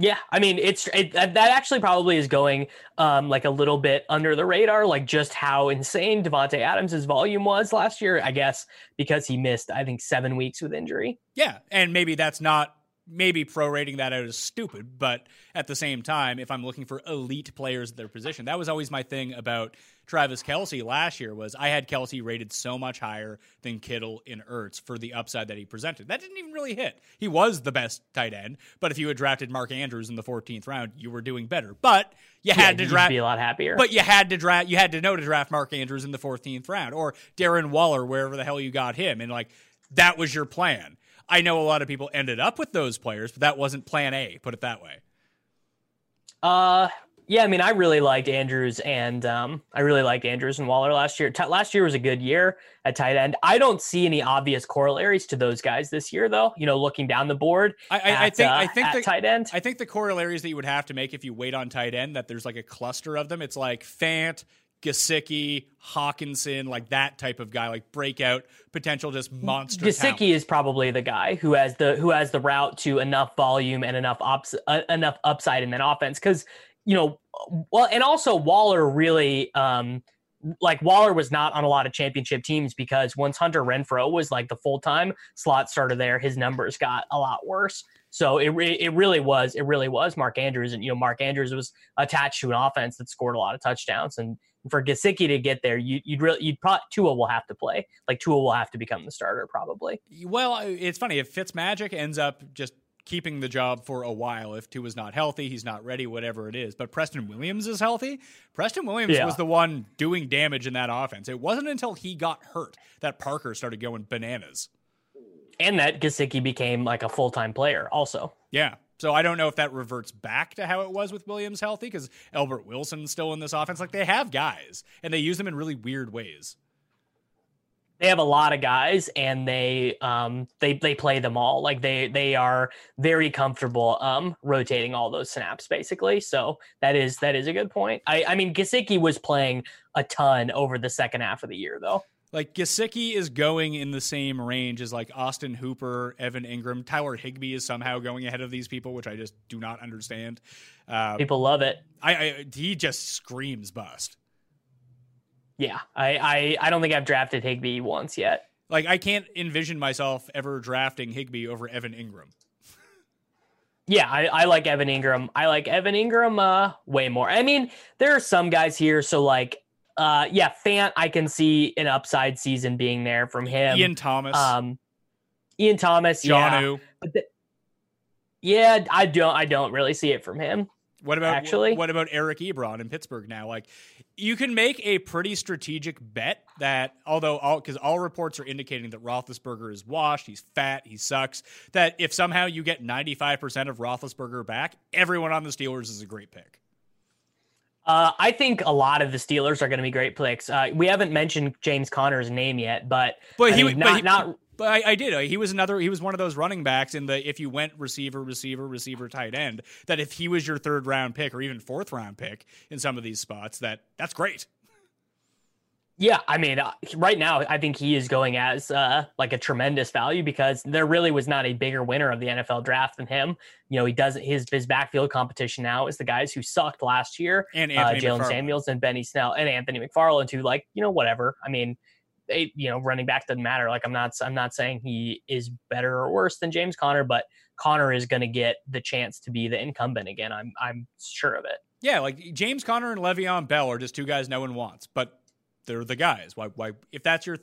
Yeah, I mean it's it, that actually probably is going um, like a little bit under the radar, like just how insane Davante Adams' volume was last year. I guess because he missed, I think, seven weeks with injury. Yeah, and maybe that's not maybe prorating that out is stupid, but at the same time, if I'm looking for elite players at their position, that was always my thing about Travis Kelce last year was I had Kelce rated so much higher than Kittle in Ertz for the upside that he presented. That didn't even really hit. He was the best tight end, but if you had drafted Mark Andrews in the 14th round, you were doing better. But you had yeah, to draft be a lot happier. But you had to draft you had to know to draft Mark Andrews in the 14th round or Darren Waller wherever the hell you got him and like that was your plan. I know a lot of people ended up with those players, but that wasn't plan A, put it that way. Uh yeah, I mean, I really liked Andrews and um, I really liked Andrews and Waller last year. T- last year was a good year at tight end. I don't see any obvious corollaries to those guys this year, though. You know, looking down the board, I, I, at, I think uh, I think the tight end. I think the corollaries that you would have to make if you wait on tight end that there's like a cluster of them. It's like Fant, Gesicki, Hockenson, like that type of guy, like breakout potential, just monster. Gesicki is probably the guy who has the who has the route to enough volume and enough ups, uh, enough upside in that offense because you know well and also Waller really um like Waller was not on a lot of championship teams because once Hunter Renfrow was like the full time slot starter there, his numbers got a lot worse. So it re- it really was it really was Mark Andrews, and you know Mark Andrews was attached to an offense that scored a lot of touchdowns, and for Gesicki to get there, you, would really you'd probably Tua will have to play. Like Tua will have to become the starter probably. Well, it's funny if Fitzmagic ends up just keeping the job for a while. If Tua's not healthy, he's not ready, whatever it is. But Preston Williams is healthy. Preston Williams Yeah. was the one doing damage in that offense. It wasn't until he got hurt that Parker started going bananas. And that Gesicki became like a full time player also. Yeah. So I don't know if that reverts back to how it was with Williams healthy because Albert Wilson's still in this offense. Like they have guys and they use them in really weird ways. They have a lot of guys and they um they they play them all. Like they they are very comfortable um rotating all those snaps basically. So that is that is a good point. I i mean Gesicki was playing a ton over the second half of the year though. Like Gesicki is going in the same range as like Austin Hooper, Evan Engram, Tyler Higbee is somehow going ahead of these people, which I just do not understand. Uh, people love it. I, I he just screams bust. Yeah i i i don't think i've drafted higbee once yet Like I can't envision myself ever drafting Higbee over Evan Engram. Yeah, I, I like Evan Engram. I like Evan Engram uh way more. I mean, there are some guys here, so like uh yeah, Fant, I can see an upside season being there from him. Ian Thomas, um Ian Thomas, yeah. The, yeah, I don't I don't really see it from him. What about Actually- What about Eric Ebron in Pittsburgh now? Like, you can make a pretty strategic bet that, although all because all reports are indicating that Roethlisberger is washed, he's fat, he sucks. That if somehow you get ninety five percent of Roethlisberger back, everyone on the Steelers is a great pick. Uh, I think a lot of the Steelers are going to be great picks. Uh, we haven't mentioned James Conner's name yet, but But I he, mean, but he- not But I, I did. He was another. He was one of those running backs in the if you went receiver, receiver, receiver, tight end. That if he was your third round pick or even fourth round pick in some of these spots, that that's great. Yeah, I mean, uh, right now, I think he is going as uh, like a tremendous value because there really was not a bigger winner of the NFL draft than him. You know, he does his his backfield competition now is the guys who sucked last year, And uh, Jaylen. Samuels and Benny Snell and Anthony McFarland, who like you know whatever. I mean, you know running back doesn't matter. Like I'm not I'm not saying he is better or worse than James Conner, but Conner is going to get the chance to be the incumbent again. I'm I'm sure of it. Yeah, like James Conner and Le'Veon Bell are just two guys no one wants, but they're the guys. Why? Why? If that's your,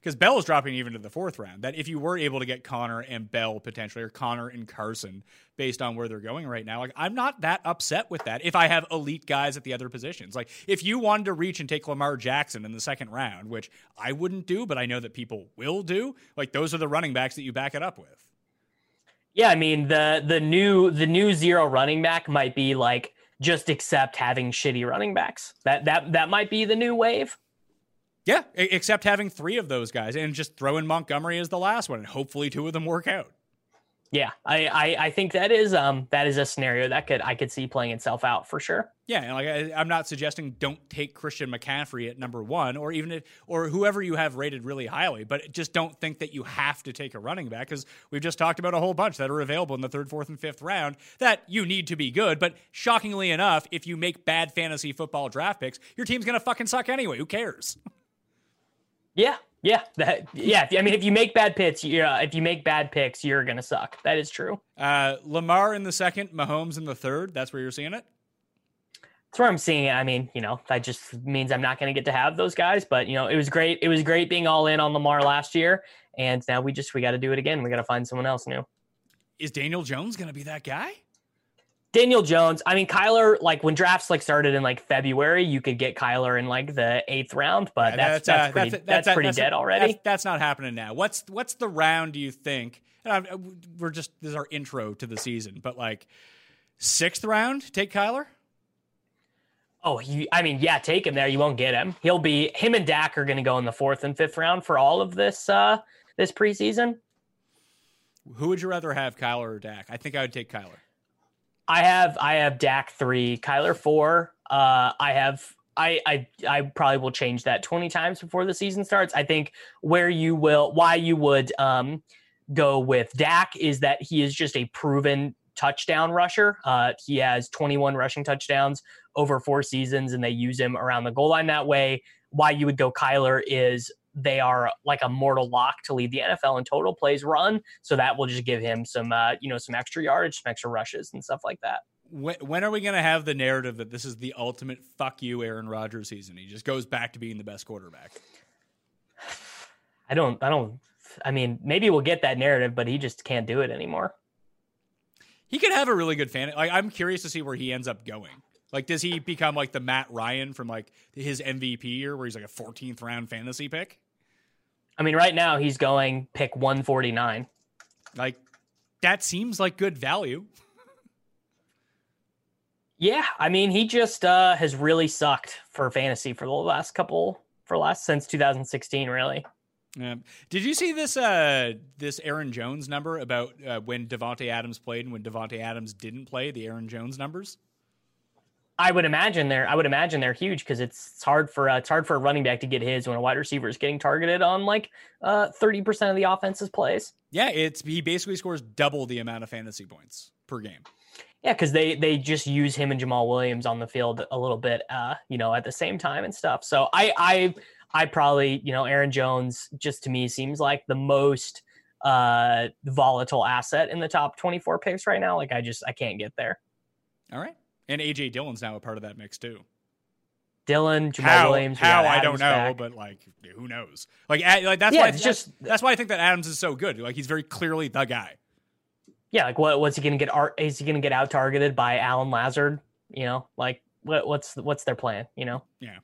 because Bell is dropping even to the fourth round. That if you were able to get Conner and Bell potentially, or Conner and Carson, based on where they're going right now, like I'm not that upset with that. If I have elite guys at the other positions, like if you wanted to reach and take Lamar Jackson in the second round, which I wouldn't do, but I know that people will do. Like those are the running backs that you back it up with. Yeah, I mean the the new the new zero running back might be like just accept having shitty running backs. That that that might be the new wave. Yeah, except having three of those guys and just throw in Montgomery as the last one, and hopefully two of them work out. Yeah, I, I I think that is um that is a scenario that could I could see playing itself out for sure. Yeah, and like I, I'm not suggesting don't take Christian McCaffrey at number one, or even if, or whoever you have rated really highly, but just don't think that you have to take a running back because we've just talked about a whole bunch that are available in the third, fourth, and fifth round that you need to be good. But shockingly enough, if you make bad fantasy football draft picks, your team's gonna fucking suck anyway. Who cares? Yeah, yeah, that yeah. I mean, if you make bad picks, you uh, if you make bad picks, you're gonna suck. That is true. Uh, Lamar in the second, Mahomes in the third. That's where you're seeing it. That's where I'm seeing it. I mean, you know, that just means I'm not to get to have those guys. But you know, it was great. It was great being all in on Lamar last year, and now we just we got to do it again. We got to find someone else new. Is Daniel Jones gonna be that guy? Daniel Jones. I mean, Kyler. Like when drafts like started in like February, you could get Kyler in like the eighth round, but that's that's, uh, pretty that's, uh, pretty that's- dead already. That's, that's not happening now. What's what's the round? Do you think? And I'm- we're just this is our intro to the season, but like sixth round, take Kyler. Oh, you, I mean, yeah, take him there. You won't get him. He'll be him and Dak are going to go in the fourth and fifth round for all of this uh this preseason. Who would you rather have, Kyler or Dak? I think I would take Kyler. I have I have Dak three, Kyler four. Uh, I have I I I probably will change that twenty times before the season starts. I think where you will why you would um go with Dak is that he is just a proven touchdown rusher. Uh, he has 21 rushing touchdowns over four seasons, and they use him around the goal line that way. Why you would go Kyler is they are like a mortal lock to lead the NFL in total plays run, so that will just give him some uh, you know some extra yardage, some extra rushes, and stuff like that. When, when are we going to have the narrative that this is the ultimate fuck you Aaron Rodgers season? He just goes back to being the best quarterback. I don't, I don't, I mean, maybe we'll get that narrative, but he just can't do it anymore. He could have a really good fan. Like I'm curious to see where he ends up going. Like, does he become like the Matt Ryan from like his MVP year, where he's like a 14th round fantasy pick? I mean, right now he's going pick 149. Like, that seems like good value. Yeah, I mean, he just uh, has really sucked for fantasy for the last couple, for last since 2016, really. Yeah. did you see this uh, this Aaron Jones number about uh, when Davante Adams played and when Davante Adams didn't play? The Aaron Jones numbers. I would imagine they're, I would imagine they're huge because it's, it's hard for uh, it's hard for a running back to get his when a wide receiver is getting targeted on like uh, 30% of the offense's plays. Yeah, it's he basically scores double the amount of fantasy points per game. Yeah, because they they just use him and Jamaal Williams on the field a little bit, uh, you know, at the same time and stuff. So I I I probably you know Aaron Jones just to me seems like the most uh volatile asset in the top 24 picks right now. Like I just I can't get there. All right, and AJ Dillon's now a part of that mix too. Dillon, Jamaal how? Williams, how I don't know, back. but like who knows? Like, like that's Yeah, why it's that's, just- that's why I think that Adams is so good. Like he's very clearly the guy. yeah, like what what's he gonna get? Art is he gonna get out targeted by Allen Lazard? You know, like what what's what's their plan? You know. Yeah.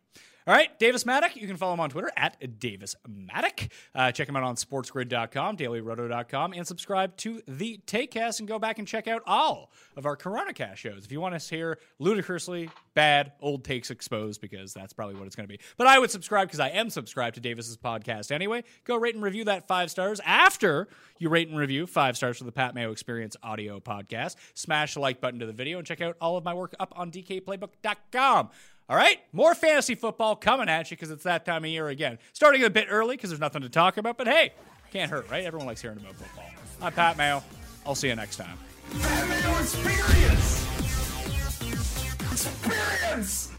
All right, Davis Mattek. You can follow him on Twitter at Davis Mattek. Uh, check him out on sportsgrid.com, dailyroto.com, and subscribe to the Takecast and go back and check out all of our CoronaCast shows. If you want to hear ludicrously bad old takes exposed, because that's probably what it's going to be. But I would subscribe because I am subscribed to Davis's podcast anyway. Go rate and review that five stars after you rate and review five stars for the Pat Mayo Experience audio podcast. Smash the like button to the video and check out all of my work up on DKPlaybook.com. All right, more fantasy football coming at you because it's that time of year again. Starting a bit early because there's nothing to talk about, but hey, can't hurt, right? Everyone likes hearing about football. I'm Pat Mayo. I'll see you next time. Experience! Experience!